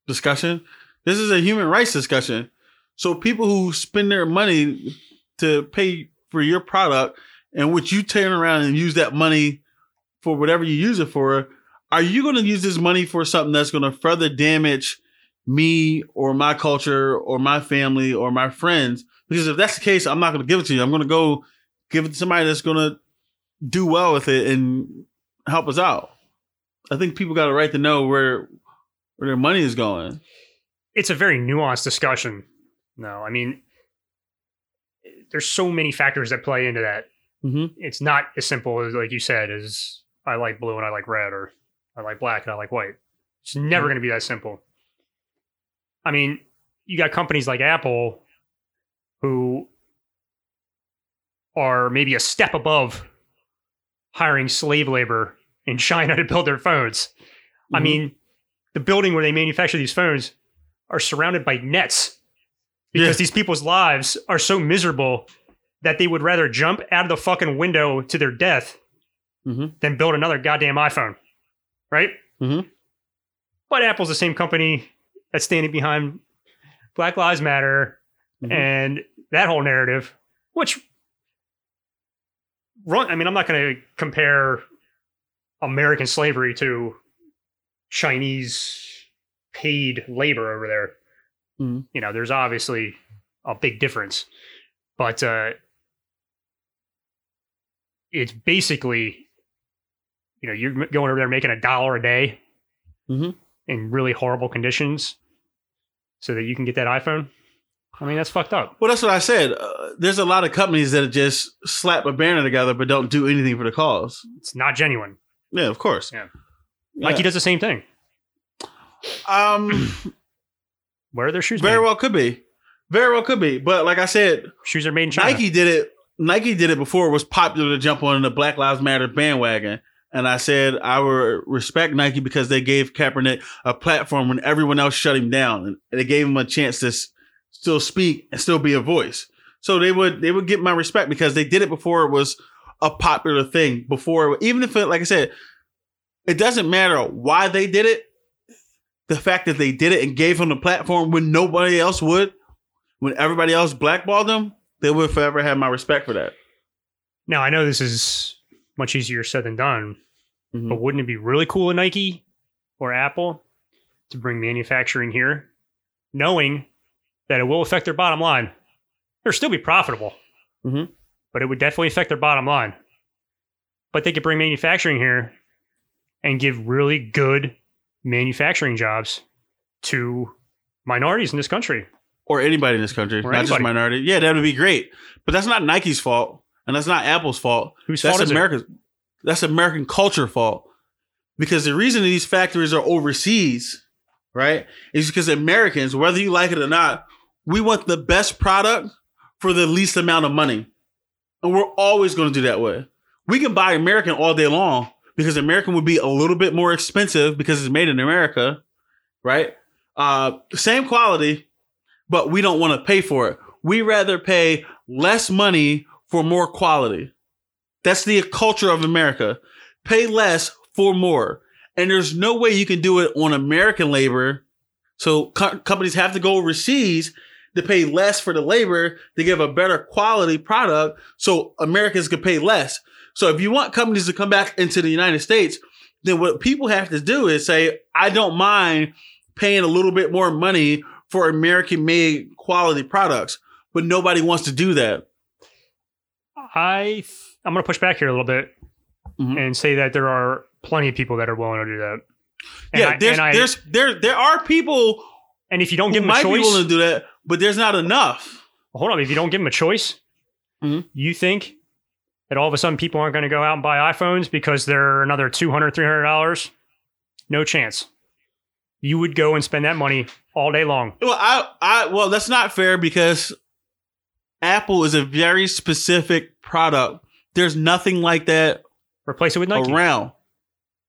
Speaker 1: discussion? This is a human rights discussion. So people who spend their money to pay for your product and which you turn around and use that money for whatever you use it for, are you going to use this money for something that's going to further damage me or my culture or my family or my friends? Because if that's the case, I'm not going to give it to you. I'm going to go give it to somebody that's going to do well with it and help us out. I think people got a right to know where where their money is going.
Speaker 2: It's a very nuanced discussion. No, I mean, there's so many factors that play into that.
Speaker 1: Mm-hmm.
Speaker 2: It's not as simple as, like you said, as I like blue and I like red, or I like black and I like white. It's never going to be that simple. I mean, you got companies like Apple who are maybe a step above hiring slave labor in China [laughs] to build their phones. I
Speaker 1: Mhm.
Speaker 2: mean, the building where they manufacture these phones are surrounded by nets because
Speaker 1: Yeah.
Speaker 2: these people's lives are so miserable that they would rather jump out of the fucking window to their death
Speaker 1: Mhm.
Speaker 2: than build another goddamn iPhone. Right?
Speaker 1: Mhm.
Speaker 2: But Apple's the same company that's standing behind Black Lives Matter
Speaker 1: Mhm.
Speaker 2: and that whole narrative, which run I mean, I'm not gonna compare American slavery to Chinese paid labor over there.
Speaker 1: Mhm.
Speaker 2: You know, there's obviously a big difference. But uh it's basically you know, you're going over there making a dollar a day
Speaker 1: Mhm.
Speaker 2: in really horrible conditions so that you can get that iPhone. I mean, that's fucked up.
Speaker 1: Well, that's what I said. Uh, there's a lot of companies that just slap a banner together but don't do anything for the cause.
Speaker 2: It's not genuine.
Speaker 1: Yeah, of course.
Speaker 2: Yeah.
Speaker 1: Yeah.
Speaker 2: Nike does the same thing.
Speaker 1: Um,
Speaker 2: Where are their shoes
Speaker 1: very
Speaker 2: made?
Speaker 1: well could be. Very well could be. But like I said,
Speaker 2: Shoes are made in China.
Speaker 1: Nike did it. Nike did it before it was popular to jump on the Black Lives Matter bandwagon. And I said I would respect Nike because they gave Kaepernick a platform when everyone else shut him down, and they gave him a chance to still speak and still be a voice. So they would they would get my respect because they did it before it was a popular thing. Before even if it, like I said, it doesn't matter why they did it. The fact that they did it and gave him the platform when nobody else would, when everybody else blackballed them, they would forever have my respect for that.
Speaker 2: Now, I know this is much easier said than done,
Speaker 1: Mhm.
Speaker 2: but wouldn't it be really cool of Nike or Apple to bring manufacturing here, knowing that it will affect their bottom line? They'll still be profitable,
Speaker 1: Mhm.
Speaker 2: but it would definitely affect their bottom line. But they could bring manufacturing here and give really good manufacturing jobs to minorities in this country.
Speaker 1: Or anybody in this country,
Speaker 2: Or
Speaker 1: not just minority. Yeah, that would be great. But that's not Nike's fault, and that's not Apple's fault.
Speaker 2: Whose
Speaker 1: that's
Speaker 2: fault is it?
Speaker 1: America's. that's American culture fault. Because the reason these factories are overseas, right, is because Americans, whether you like it or not, we want the best product for the least amount of money. And we're always going to do that way. We can buy American all day long because American would be a little bit more expensive because it's made in America, right? Uh, same quality, but we don't want to pay for it. We rather pay less money for more quality. That's the culture of America. Pay less for more. And there's no way you can do it on American labor. So co- companies have to go overseas to pay less for the labor to give a better quality product so Americans can pay less. So if you want companies to come back into the United States, then what people have to do is say, I don't mind paying a little bit more money for American made quality products, but nobody wants to do that.
Speaker 2: I I'm going to push back here a little bit
Speaker 1: Mhm.
Speaker 2: and say that there are plenty of people that are willing to do that. And
Speaker 1: yeah,
Speaker 2: I-
Speaker 1: there's,
Speaker 2: I-
Speaker 1: there's, there, there are people
Speaker 2: and if you don't give them a
Speaker 1: might be
Speaker 2: choice,
Speaker 1: willing to do that, but there's not enough.
Speaker 2: hold on, if you don't give them a choice,
Speaker 1: Mhm.
Speaker 2: you think that all of a sudden people aren't going to go out and buy iPhones because they're another 200 $300? No chance. You would go and spend that money all day long.
Speaker 1: Well, I, I, well, that's not fair because Apple is a very specific product. There's nothing like that
Speaker 2: Replace it with Nike.
Speaker 1: around.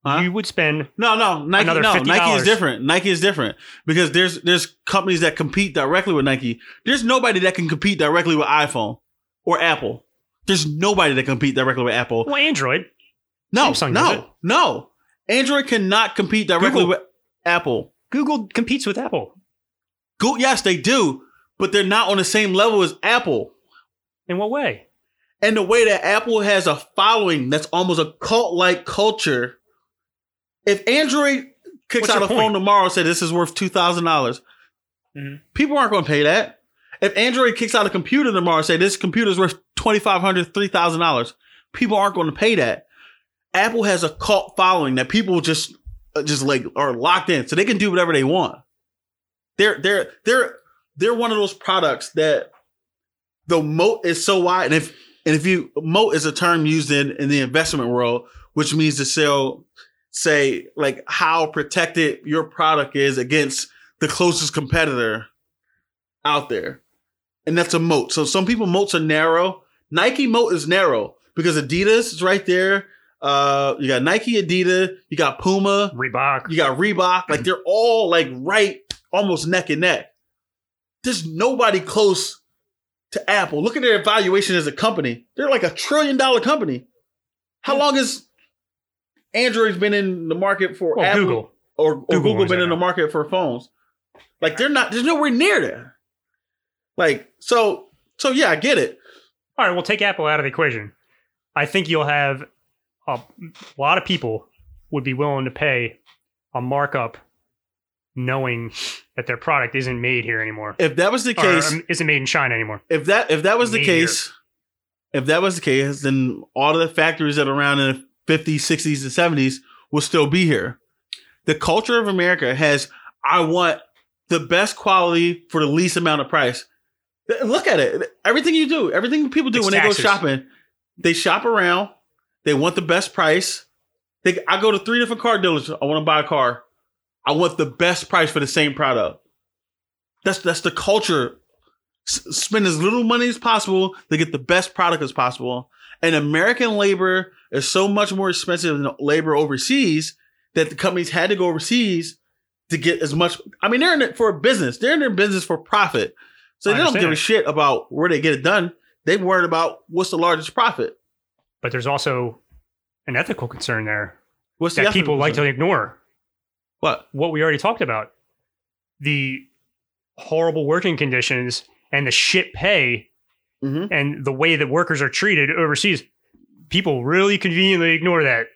Speaker 1: Huh?
Speaker 2: You would spend
Speaker 1: No, no, Nike. No, Nike
Speaker 2: $50.
Speaker 1: is different. Nike is different because there's there's companies that compete directly with Nike. There's nobody that can compete directly with iPhone or Apple. There's nobody that can compete directly with Apple.
Speaker 2: well Android.
Speaker 1: No,
Speaker 2: Samsung
Speaker 1: no, no. Android cannot compete directly
Speaker 2: Google.
Speaker 1: with Apple.
Speaker 2: Google competes with Apple.
Speaker 1: Go, yes, they do, but they're not on the same level as Apple.
Speaker 2: In what way?
Speaker 1: And the way that Apple has a following that's almost a cult like culture. If Android kicks
Speaker 2: What's
Speaker 1: out a phone tomorrow and says this is worth two dollars,
Speaker 2: Mhm.
Speaker 1: people aren't going to pay that. If Android kicks out a computer tomorrow and say this computer is worth twenty five hundred, three thousand dollars, people aren't going to pay that. Apple has a cult following that people just Uh, just like are locked in, so they can do whatever they want. They're they're they're they're one of those products that the moat is so wide, and if and if you moat is a term used in in the investment world, which means to sell, say like how protected your product is against the closest competitor out there, and that's a moat. So some people moats are narrow. Nike moat is narrow because Adidas is right there. Uh, you got Nike, Adidas, you got Puma,
Speaker 2: Reebok.
Speaker 1: you got Reebok. Like they're all like right, almost neck and neck. There's nobody close to Apple. Look at their valuation as a company. They're like a trillion dollar company. How long has Android's been in the market for
Speaker 2: well,
Speaker 1: Apple
Speaker 2: Google.
Speaker 1: or, or
Speaker 2: Google
Speaker 1: Google, been in the market for phones? Like they're not. There's nowhere near there. Like so. So yeah, I get it.
Speaker 2: All right, we'll take Apple out of the equation. I think you'll have a lot of people would be willing to pay a markup knowing that their product isn't made here anymore.
Speaker 1: If that was the
Speaker 2: Or,
Speaker 1: case,
Speaker 2: um, isn't made in China anymore.
Speaker 1: if that if that was the
Speaker 2: Made
Speaker 1: case, if that was the case, then all of the factories that are around in the 50s, 60s, and 70s will still be here. The culture of America has I want the best quality for the least amount of price. Look at it. Everything you do, everything people do
Speaker 2: It's
Speaker 1: when they go shopping, they shop around. They want the best price. They, I go to three different car dealers. I want to buy a car. I want the best price for the same product. That's that's the culture. S- spend as little money as possible to get the best product as possible. And American labor is so much more expensive than labor overseas that the companies had to go overseas to get as much. I mean, they're in it for a business. They're in their business for profit. So
Speaker 2: I
Speaker 1: they don't give a shit about where they get it done. They're worried about what's the largest profit.
Speaker 2: But there's also an ethical concern there
Speaker 1: What's the
Speaker 2: that people
Speaker 1: ethical
Speaker 2: like to ignore.
Speaker 1: What?
Speaker 2: What we already talked about the horrible working conditions and the shit pay
Speaker 1: Mhm.
Speaker 2: and the way that workers are treated overseas. People really conveniently ignore that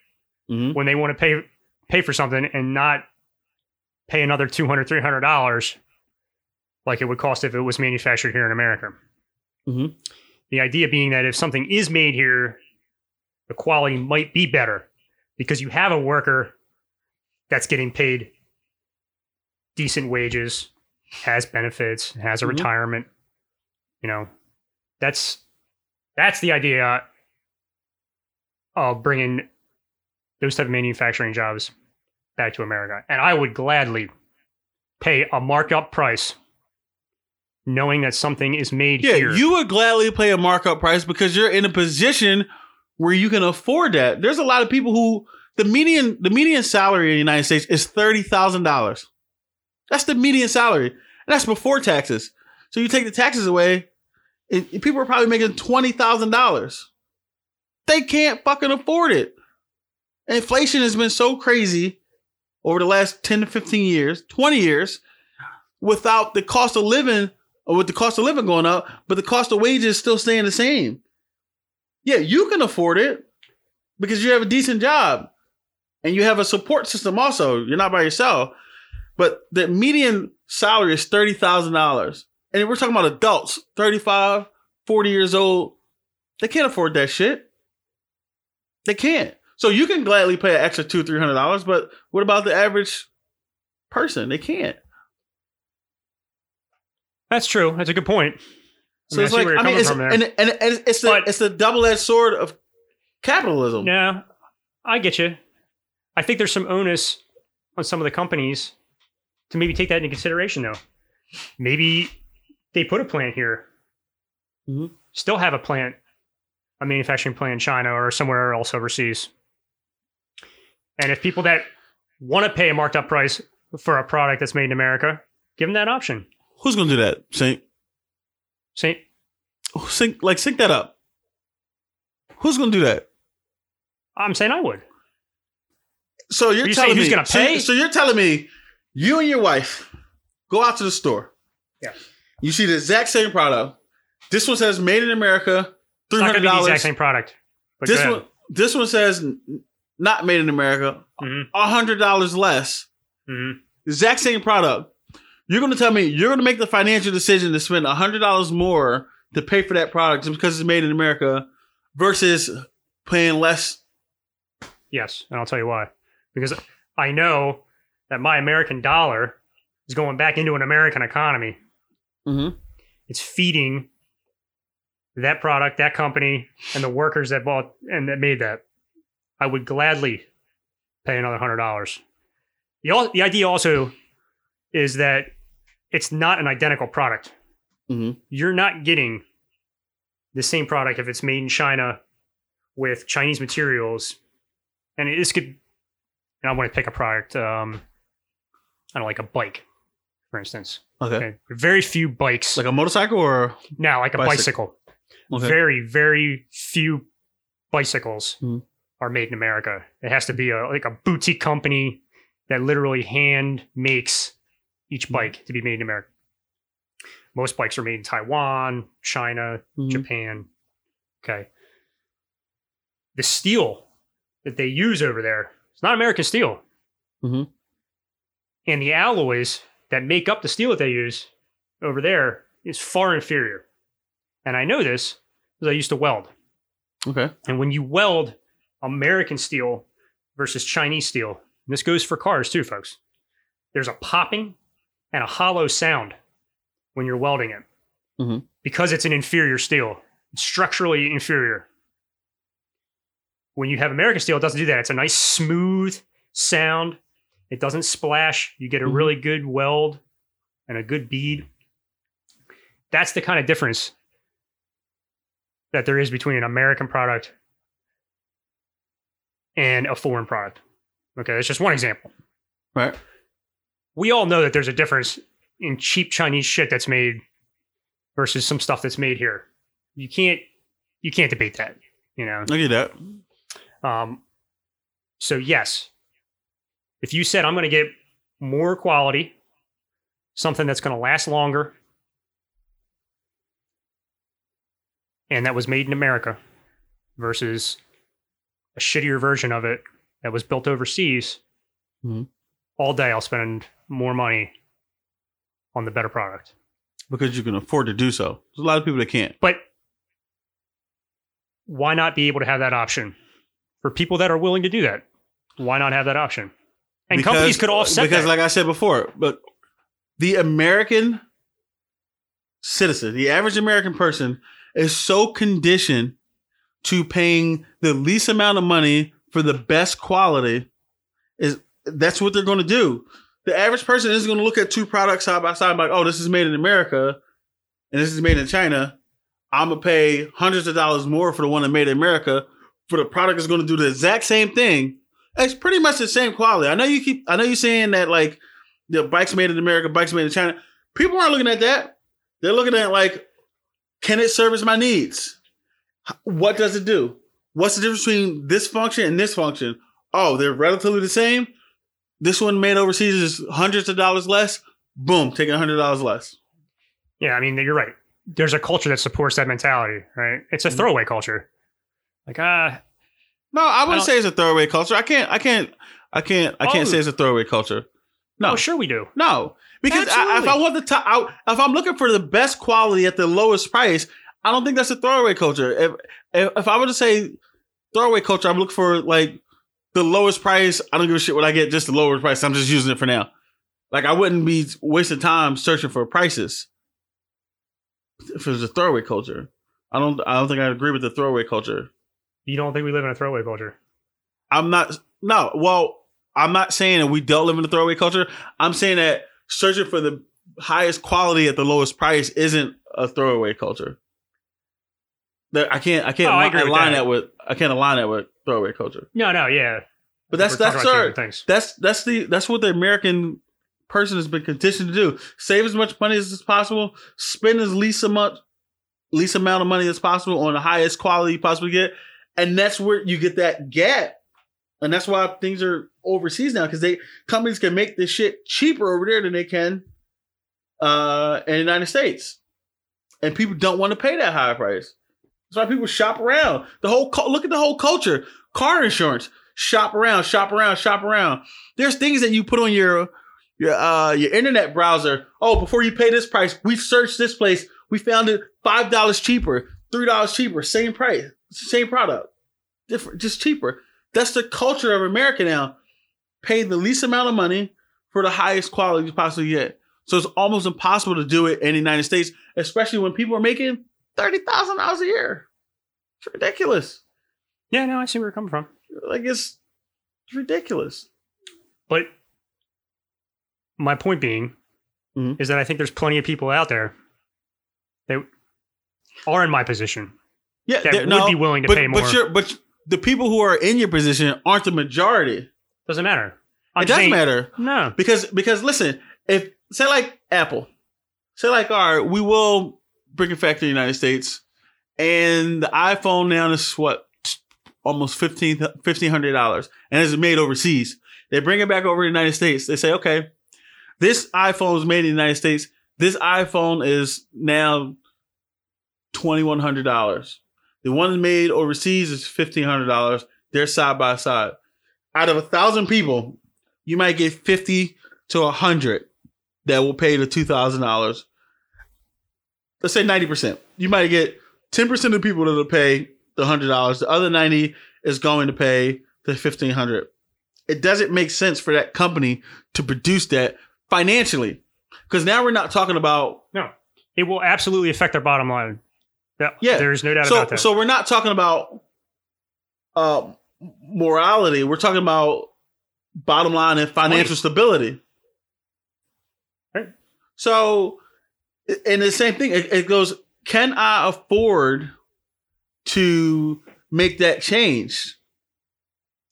Speaker 1: Mhm.
Speaker 2: when they want to pay pay for something and not pay another $200, 300 dollars like it would cost if it was manufactured here in America.
Speaker 1: Mhm.
Speaker 2: The idea being that if something is made here, the quality might be better because you have a worker that's getting paid decent wages, has benefits, has a
Speaker 1: Mhm.
Speaker 2: retirement. You know, that's that's the idea of bringing those type of manufacturing jobs back to America. And I would gladly pay a markup price knowing that something is made here.
Speaker 1: Yeah,
Speaker 2: here.
Speaker 1: you would gladly pay a markup price because you're in a position where you can afford that. There's a lot of people who the median the median salary in the United States is thirty thousand dollars. That's the median salary, and that's before taxes. So you take the taxes away, people are probably making twenty thousand dollars. They can't fucking afford it. Inflation has been so crazy over the last ten to fifteen years, twenty years, without the cost of living or with the cost of living going up, but the cost of wages still staying the same. Yeah, you can afford it because you have a decent job and you have a support system also. You're not by yourself. But the median salary is $30,000. And we're talking about adults, 35, 40 years old. They can't afford that shit. They can't. So you can gladly pay an extra two, three hundred dollars, but what about the average person? They can't.
Speaker 2: That's true. That's a good point.
Speaker 1: So
Speaker 2: I mean,
Speaker 1: it's
Speaker 2: I
Speaker 1: like I mean, it's, and, and, and it's the
Speaker 2: But-
Speaker 1: it's the double edged sword of capitalism.
Speaker 2: Yeah, I get you. I think there's some onus on some of the companies to maybe take that into consideration, though. Maybe they put a plant here,
Speaker 1: Mhm.
Speaker 2: still have a plant, a manufacturing plant in China or somewhere else overseas. And if people that want to pay a marked up price for a product that's made in America, give them that option.
Speaker 1: Who's gonna do that? Sync,
Speaker 2: Say,
Speaker 1: sync, like sync that up. Who's gonna do that?
Speaker 2: I'm saying I would.
Speaker 1: So you're
Speaker 2: Are you
Speaker 1: telling me
Speaker 2: who's gonna
Speaker 1: so-
Speaker 2: pay?
Speaker 1: So, you're telling me you and your wife go out to the store.
Speaker 2: Yeah.
Speaker 1: You see the exact same product. This one says "Made in America," three
Speaker 2: It's not gonna be the exact same product. But
Speaker 1: This one, this one says "Not made in America,"
Speaker 2: ahead.
Speaker 1: hundred dollars less.
Speaker 2: Mhm, mhm.
Speaker 1: exact same product. You're going to tell me you're going to make the financial decision to spend hundred dollars more to pay for that product because it's made in America versus paying less.
Speaker 2: Yes, and I'll tell you why. Because I know that my American dollar is going back into an American economy.
Speaker 1: Mm-hmm.
Speaker 2: It's feeding that product, that company, and the workers that bought and that made that. I would gladly pay another hundred dollars. The the idea also is that it's not an identical product.
Speaker 1: Mhm.
Speaker 2: You're not getting the same product if it's made in China with Chinese materials, and this could. And I want to pick a product. Um, I don't know, like a bike, for instance.
Speaker 1: Okay.
Speaker 2: Okay. Very few bikes
Speaker 1: Like a motorcycle or
Speaker 2: now, like a
Speaker 1: Bicycle.
Speaker 2: bicycle.
Speaker 1: okay.
Speaker 2: Very, very few bicycles
Speaker 1: Mhm.
Speaker 2: are made in America. It has to be a like a boutique company that literally hand makes each bike to be made in America. Most bikes are made in Taiwan, China,
Speaker 1: Mhm.
Speaker 2: Japan. Okay. The steel that they use over there, it's not American steel.
Speaker 1: Mhm.
Speaker 2: And the alloys that make up the steel that they use over there is far inferior. And I know this because I used to weld.
Speaker 1: okay.
Speaker 2: And when you weld American steel versus Chinese steel, and this goes for cars too, folks, there's a popping and a hollow sound when you're welding it
Speaker 1: Mhm.
Speaker 2: because it's an inferior steel, it's structurally inferior. When you have American steel, it doesn't do that. It's a nice smooth sound. It doesn't splash. You get a
Speaker 1: Mhm.
Speaker 2: really good weld and a good bead. That's the kind of difference that there is between an American product and a foreign product. Okay, that's just one example.
Speaker 1: Right.
Speaker 2: We all know that there's a difference in cheap Chinese shit that's made versus some stuff that's made here. You can't you can't debate that, you know.
Speaker 1: I get that.
Speaker 2: Um, so yes, if you said I'm going to get more quality, something that's going to last longer, and that was made in America, versus a shittier version of it that was built overseas,
Speaker 1: Mhm.
Speaker 2: All day I'll spend more money on the better product.
Speaker 1: Because you can afford to do so. There's a lot of people that can't.
Speaker 2: But why not be able to have that option for people that are willing to do that? Why not have that option? And
Speaker 1: Because-
Speaker 2: companies could offset
Speaker 1: because
Speaker 2: that.
Speaker 1: like I said before, but the American citizen, the average American person is so conditioned to paying the least amount of money for the best quality is that's what they're going to do. The average person isn't going to look at two products side by side like, oh, this is made in America and this is made in China. I'm gonna pay hundreds of dollars more for the one that made in America for the product is going to do the exact same thing. It's pretty much the same quality. I know you keep. I know you're saying that like the bikes made in America, bikes made in China. People aren't looking at that. They're looking at like, can it service my needs? What does it do? What's the difference between this function and this function? Oh, they're relatively the same. This one made overseas is hundreds of dollars less. Boom, taking hundred dollars less.
Speaker 2: Yeah, I mean, you're right. There's a culture that supports that mentality, right? It's a
Speaker 1: Mhm.
Speaker 2: throwaway culture. Like, ah,
Speaker 1: No, I wouldn't
Speaker 2: don't-
Speaker 1: say it's a throwaway culture. I can't. I can't. I can't. I can't
Speaker 2: Oh.
Speaker 1: say it's a throwaway culture. No,
Speaker 2: oh, sure we do.
Speaker 1: no, because I, if I want the top, I, if I'm looking for the best quality at the lowest price, I don't think that's a throwaway culture. If if, if I were to say throwaway culture, I'm looking for like the lowest price. I don't give a shit what I get, just the lowest price. I'm just using it for now. Like I wouldn't be wasting time searching for prices if it was a throwaway culture. I don't. I don't think I agree with the throwaway culture.
Speaker 2: You don't think we live in a throwaway culture?
Speaker 1: I'm not. No, well, I'm not saying that we don't live in a throwaway culture. I'm saying that searching for the highest quality at the lowest price isn't a throwaway culture. That I can't. I can't
Speaker 2: Oh, I
Speaker 1: li-
Speaker 2: agree with
Speaker 1: align
Speaker 2: that.
Speaker 1: that. with. I can't align that with throwaway culture.
Speaker 2: No, no, yeah.
Speaker 1: But that's
Speaker 2: We're
Speaker 1: that's our,
Speaker 2: things.
Speaker 1: that's that's the that's what the American person has been conditioned to do. Save as much money as possible. Spend as least amount least amount of money as possible on the highest quality you possibly get, and that's where you get that gap. And that's why things are overseas now because they companies can make this shit cheaper over there than they can uh, in the United States, and people don't want to pay that high price. That's why people shop around. The whole look at the whole culture. Car insurance. Shop around, shop around, shop around. There's things that you put on your your uh your internet browser. Oh, before you pay this price, we've searched this place. We found it five dollars cheaper, three dollars cheaper, same price, same product, different, just cheaper. That's the culture of America now. Pay the least amount of money for the highest quality you possibly get. So it's almost impossible to do it in the United States, especially when people are making thirty thousand dollars a year. It's ridiculous.
Speaker 2: Yeah, no, I see where you're coming from.
Speaker 1: Like it's, it's ridiculous.
Speaker 2: But my point being
Speaker 1: Mhm.
Speaker 2: is that I think there's plenty of people out there that are in my position
Speaker 1: Yeah,
Speaker 2: that would
Speaker 1: no,
Speaker 2: be willing to
Speaker 1: but,
Speaker 2: pay more.
Speaker 1: But you're, but the people who are in your position aren't the majority.
Speaker 2: Doesn't matter. I'm
Speaker 1: it does
Speaker 2: saying-
Speaker 1: matter
Speaker 2: No.
Speaker 1: because because listen, if say like Apple, say like all right, we will bring it back to the United States, and the iPhone now is what almost fifteen fifteen hundred dollars, and it's made overseas. They bring it back over to the United States. They say, okay, this iPhone is made in the United States. This iPhone is now twenty one hundred dollars. The one made overseas is fifteen hundred dollars. They're side by side. Out of a thousand people, you might get fifty to a hundred that will pay the two thousand dollars. Let's say ninety percent. You might get ten percent of the people that'll pay the hundred dollars. The other ninety is going to pay the fifteen hundred. It doesn't make sense for that company to produce that financially, because now we're not talking about
Speaker 2: No. It will absolutely affect their bottom line. Yeah.
Speaker 1: Yeah.
Speaker 2: There's no doubt
Speaker 1: so
Speaker 2: about that.
Speaker 1: so we're not talking about uh morality we're talking about bottom line and financial stability
Speaker 2: Right.
Speaker 1: so and the same thing it, it goes can i afford to make that change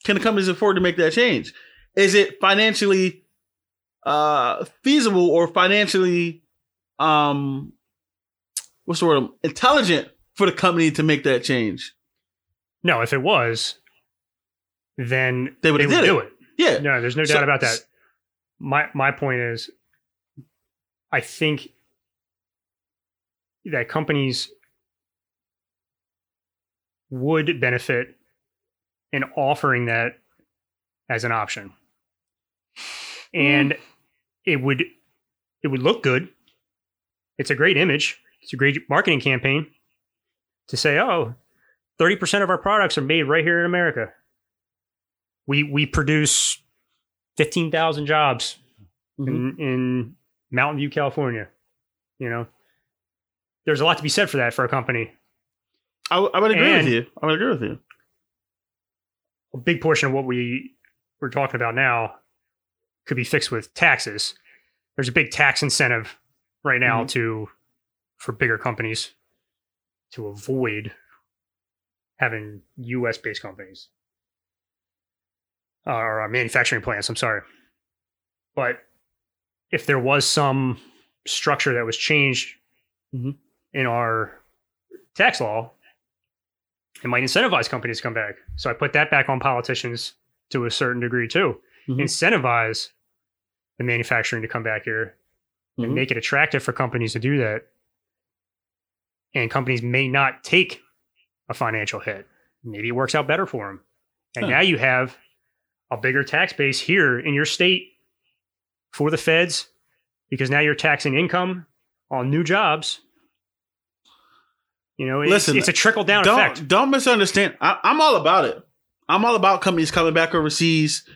Speaker 1: can the companies afford to make that change is it financially uh feasible or financially um what's the word intelligent for the company to make that change
Speaker 2: no, if it was, then
Speaker 1: They would've
Speaker 2: would do
Speaker 1: it.
Speaker 2: it.
Speaker 1: yeah
Speaker 2: No, there's no
Speaker 1: So-
Speaker 2: doubt about that. My my point is, I think that companies would benefit in offering that as an option, and it would it would look good. It's a great image. It's a great marketing campaign to say, "Oh, 30% of our products are made right here in America." We we produce 15,000 jobs
Speaker 1: Mhm.
Speaker 2: in, in Mountain View, California. You know, there's a lot to be said for that for a company.
Speaker 1: I, w- I would agree
Speaker 2: And-
Speaker 1: with you i would agree with you
Speaker 2: a big portion of what we we're talking about now could be fixed with taxes. There's a big tax incentive right now
Speaker 1: Mhm.
Speaker 2: to for bigger companies to avoid having U.S. based companies or uh, manufacturing plants. I'm sorry, but if there was some structure that was changed
Speaker 1: Mhm.
Speaker 2: In our tax law, it might incentivize companies to come back. So I put that back on politicians to a certain degree too.
Speaker 1: Mhm.
Speaker 2: Incentivize the manufacturing to come back here and
Speaker 1: Mhm.
Speaker 2: make it attractive for companies to do that. And companies may not take a financial hit. Maybe it works out better for them. And
Speaker 1: Huh.
Speaker 2: now you have a bigger tax base here in your state for the feds because now you're taxing income on new jobs. You know, it's,
Speaker 1: Listen,
Speaker 2: it's a trickle down
Speaker 1: don't
Speaker 2: effect.
Speaker 1: don't misunderstand. I, I'm all about it. I'm all about companies coming back overseas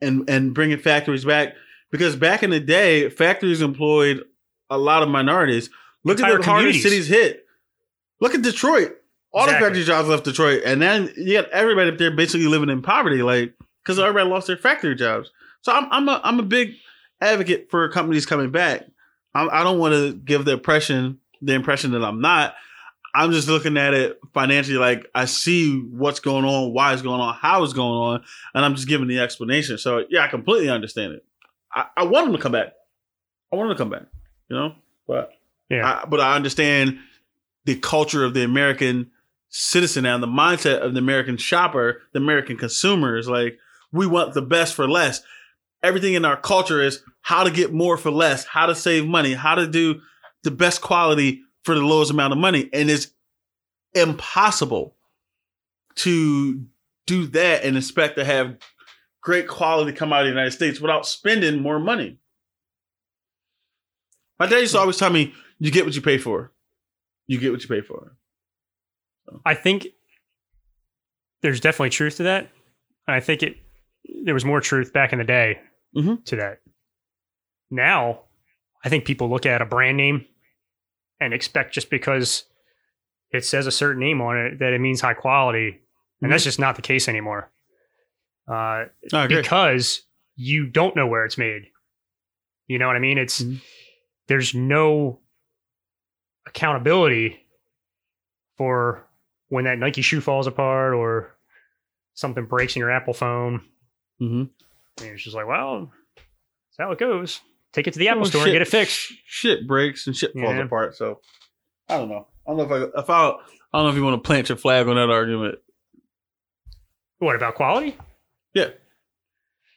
Speaker 1: and and bringing factories back because back in the day, factories employed a lot of minorities. Look
Speaker 2: Entire
Speaker 1: at the hardest cities hit. Look at Detroit. All
Speaker 2: Exactly.
Speaker 1: the factory jobs left Detroit, and then you got everybody up there basically living in poverty, like because everybody lost their factory jobs. So I'm I'm a I'm a big advocate for companies coming back. I'm, I don't want to give the impression the impression that I'm not. I'm just looking at it financially. Like I see what's going on, why it's going on, how it's going on, and I'm just giving the explanation. So yeah, I completely understand it. I, I want them to come back. I want them to come back. You know, but
Speaker 2: Yeah.
Speaker 1: I, but I understand the culture of the American citizen and the mindset of the American shopper, the American consumers. Like we want the best for less. Everything in our culture is how to get more for less, how to save money, how to do the best quality for the lowest amount of money. And it's impossible to do that and expect to have great quality come out of the United States without spending more money. My dad used to always tell me, you get what you pay for. You get what you pay for.
Speaker 2: I think there's definitely truth to that. And I think it there was more truth back in the day
Speaker 1: Mhm.
Speaker 2: to that. Now, I think people look at a brand name and expect just because it says a certain name on it that it means high quality, and that's just not the case anymore. Uh, because you don't know where it's made. You know what I mean? It's
Speaker 1: Mhm.
Speaker 2: there's no accountability for when that Nike shoe falls apart or something breaks in your Apple phone.
Speaker 1: Mm-hmm.
Speaker 2: And it's just like, well, that's how it goes. Take it to the Apple
Speaker 1: Well,
Speaker 2: store
Speaker 1: shit-
Speaker 2: and get it fixed.
Speaker 1: Shit breaks and shit falls
Speaker 2: Yeah.
Speaker 1: apart. So I don't know. I don't know if I if I I don't know if you want to plant your flag on that argument.
Speaker 2: What about quality?
Speaker 1: Yeah,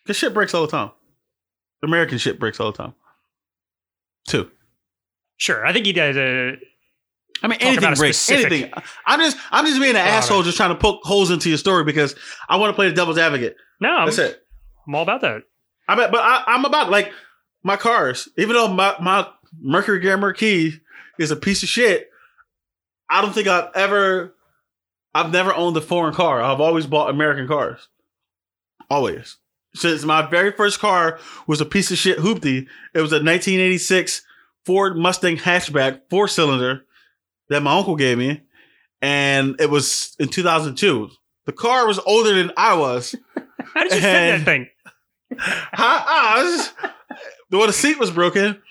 Speaker 1: because shit breaks all the time. American shit breaks all the time. Too.
Speaker 2: Sure, I think he does. A,
Speaker 1: I mean, anything breaks.
Speaker 2: specific
Speaker 1: Anything. I'm just, I'm just being an asshole, just trying to poke holes into your story because I want to play the devil's advocate.
Speaker 2: no, I'm,
Speaker 1: That's it.
Speaker 2: I'm all about that.
Speaker 1: I bet, but I, I'm about like my cars. Even though my my Mercury Grand Marquis is a piece of shit, I don't think I've ever, I've never owned a foreign car. I've always bought American cars. Always. Since my very first car was a piece of shit hoopty. It was a 1986 Ford Mustang hatchback four cylinder that my uncle gave me, and it was in 2002. The car was older than I was. [laughs]
Speaker 2: How did you fit that thing? [laughs]
Speaker 1: Ah, it was just- well, the seat was broken.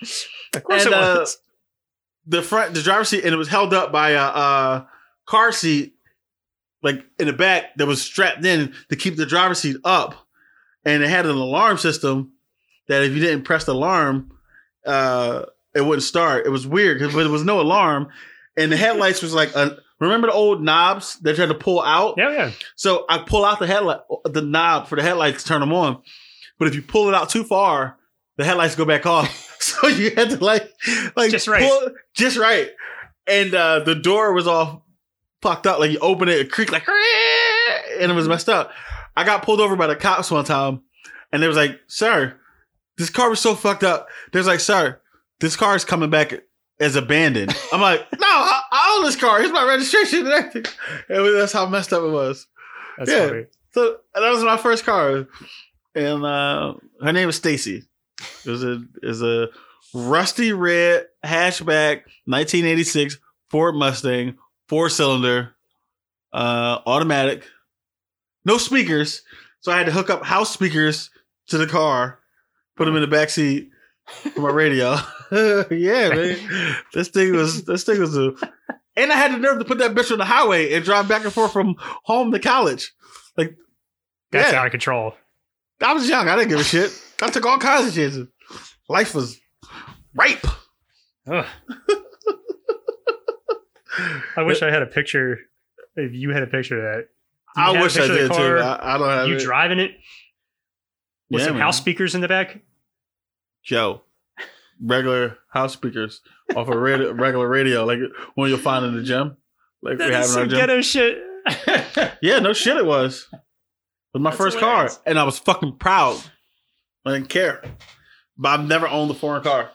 Speaker 2: Of course
Speaker 1: and,
Speaker 2: it
Speaker 1: uh,
Speaker 2: was.
Speaker 1: The front, the driver's seat, and it was held up by a, a car seat, like in the back, that was strapped in to keep the driver's seat up. And it had an alarm system that if you didn't press the alarm, uh, it wouldn't start. It was weird because there was no alarm, and the headlights was like a. Remember the old knobs that you had to pull out?
Speaker 2: yeah, yeah.
Speaker 1: So I pull out the headlight, the knob for the headlights to turn them on. But if you pull it out too far, the headlights go back off. [laughs] So you had to like, like
Speaker 2: Just right.
Speaker 1: pull- just right. And uh, the door was all fucked up. Like you open it, it creaked like, and it was messed up. I got pulled over by the cops one time, and they was like, "Sir, this car was so fucked up." There's like, "Sir, this car is coming back as abandoned." [laughs] I'm like, "No, I, I own this car. Here's my registration and everything." Was, that's how messed up it was.
Speaker 2: That's
Speaker 1: Yeah.
Speaker 2: funny.
Speaker 1: So that was my first car, and uh, her name was Stacy. It was a is a rusty red hatchback, 1986 Ford Mustang, four cylinder, uh, automatic. no speakers. So I had to hook up house speakers to the car, put them in the back seat for my radio. [laughs] yeah, man. This thing was this thing was a and I had the nerve to put that bitch on the highway and drive back and forth from home to college. Like
Speaker 2: That's
Speaker 1: Yeah.
Speaker 2: out of control.
Speaker 1: I was young, I didn't give a shit. I took all kinds of chances. Life was ripe.
Speaker 2: Ugh. I wish I had a picture. If you had a picture of that,
Speaker 1: I wish I
Speaker 2: picture of the
Speaker 1: did too. I, I don't have
Speaker 2: you
Speaker 1: it.
Speaker 2: driving it with
Speaker 1: Yeah,
Speaker 2: some
Speaker 1: man.
Speaker 2: house speakers in the back.
Speaker 1: Joe, regular house speakers off a radio, [laughs] regular radio, like one you'll find in the gym, like we have
Speaker 2: some
Speaker 1: gym.
Speaker 2: ghetto shit. [laughs]
Speaker 1: Yeah, no shit, it was. It was my
Speaker 2: That's
Speaker 1: first
Speaker 2: hilarious.
Speaker 1: car, and I was fucking proud. I didn't care, but I've never owned a foreign car,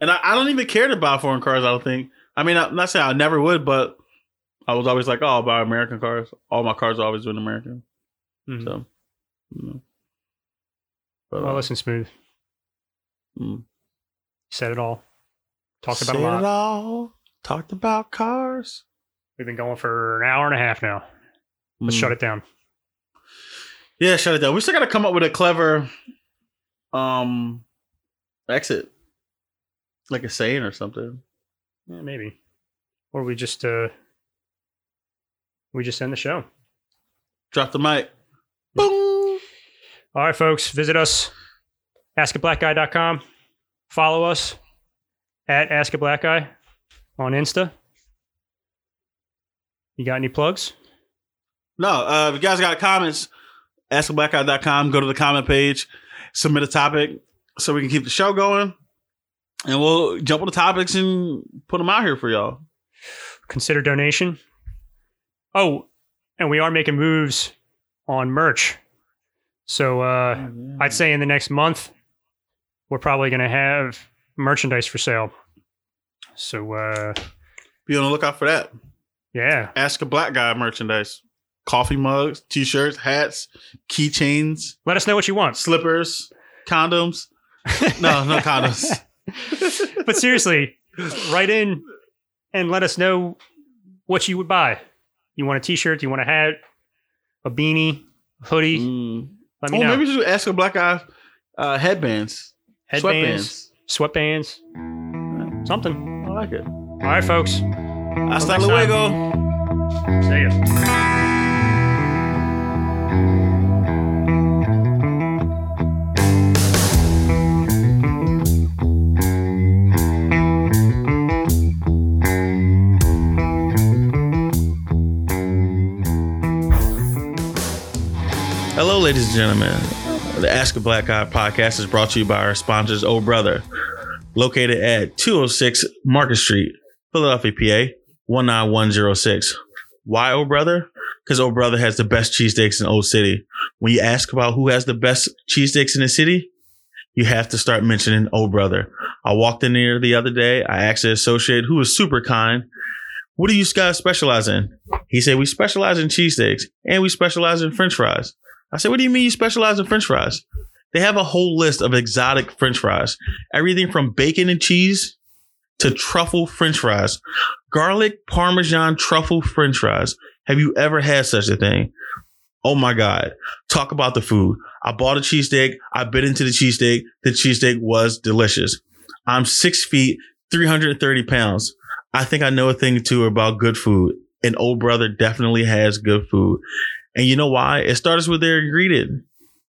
Speaker 1: and I, I don't even care to buy foreign cars. I don't think. I mean, I'm not saying I never would, but I was always like, oh, I'll buy American cars. All my cars have always been American.
Speaker 2: Mhm.
Speaker 1: So, you know. But,
Speaker 2: well,
Speaker 1: uh,
Speaker 2: listen, smooth.
Speaker 1: mm.
Speaker 2: Said it all. Talked about a lot.
Speaker 1: it all. Talked about cars.
Speaker 2: We've been going for an hour and a half now. Let's
Speaker 1: Mm.
Speaker 2: shut it down.
Speaker 1: Yeah, shut it down. We still got to come up with a clever um exit, like a saying or something.
Speaker 2: Yeah, maybe. Or we just uh we just end the show.
Speaker 1: Drop the mic. Boom.
Speaker 2: All right, folks, visit us, askablackguy.com. Follow us at askablackguy on Insta. You got any plugs?
Speaker 1: No, uh, if you guys got comments, askablackguy.com. Go to the comment page, submit a topic so we can keep the show going, and we'll jump on the topics and put them out here for y'all.
Speaker 2: Consider donation. Oh, and we are making moves on merch. So uh I'd say in the next month, we're probably going to have merchandise for sale. So, uh,
Speaker 1: Be on the lookout for that.
Speaker 2: yeah,
Speaker 1: Ask a Black Guy merchandise. Coffee mugs, t-shirts, hats, keychains,
Speaker 2: let us know what you want.
Speaker 1: slippers, condoms. No, no [laughs] condoms.
Speaker 2: but seriously, write in and let us know what you would buy. You want a t-shirt? You want a hat? A beanie? A hoodie?
Speaker 1: Mm.
Speaker 2: Let me
Speaker 1: Oh,
Speaker 2: know.
Speaker 1: maybe just ask a black guy uh, headbands,
Speaker 2: Headbands, sweatbands, something.
Speaker 1: I like it.
Speaker 2: All right, folks.
Speaker 1: Hasta luego.
Speaker 2: See ya.
Speaker 1: Hello, ladies and gentlemen. The Ask a Black Guy podcast is brought to you by our sponsors, Oh Brother, located at 206 Market Street, Philadelphia, PA, 19106. Why Oh Brother? Because old Brother has the best cheesesteaks in Old City. When you ask about who has the best cheesesteaks in the city, you have to start mentioning old Brother. I walked in there the other day. I asked the associate, who was super kind, what do you guys specialize in? He said, we specialize in cheesesteaks and we specialize in french fries. I said, what do you mean you specialize in french fries? They have a whole list of exotic french fries. Everything from bacon and cheese to truffle french fries. Garlic parmesan truffle french fries. Have you ever had such a thing? Oh my God. Talk about the food. I bought a cheesesteak. I bit into the cheesesteak. The cheesesteak was delicious. I'm six feet, 330 pounds. I think I know a thing or two about good food. And old brother definitely has good food. And you know why? It starts with their ingredient.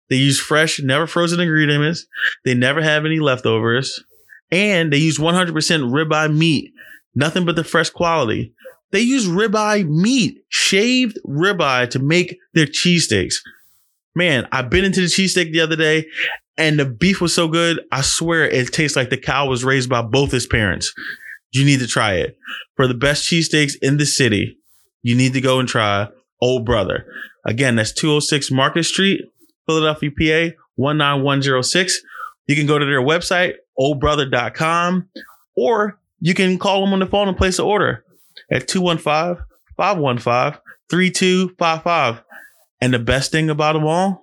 Speaker 1: They use fresh, never frozen ingredients. They never have any leftovers. And they use 100% ribeye meat. Nothing but the fresh quality. They use ribeye meat, shaved ribeye to make their cheesesteaks. Man, I bit into the cheesesteak the other day and the beef was so good. I swear it tastes like the cow was raised by both his parents. You need to try it. For the best cheesesteaks in the city, you need to go and try Old Brother. Again, that's 206 Market Street, Philadelphia, PA, 19106. You can go to their website, oldbrother.com, or you can call them on the phone and place an order at 215 515 3255. And the best thing about them all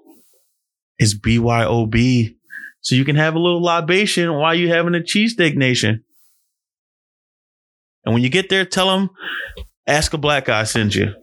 Speaker 1: is BYOB. So you can have a little libation while you're having a cheesesteak nation. And when you get there, tell them, ask a black guy sends you.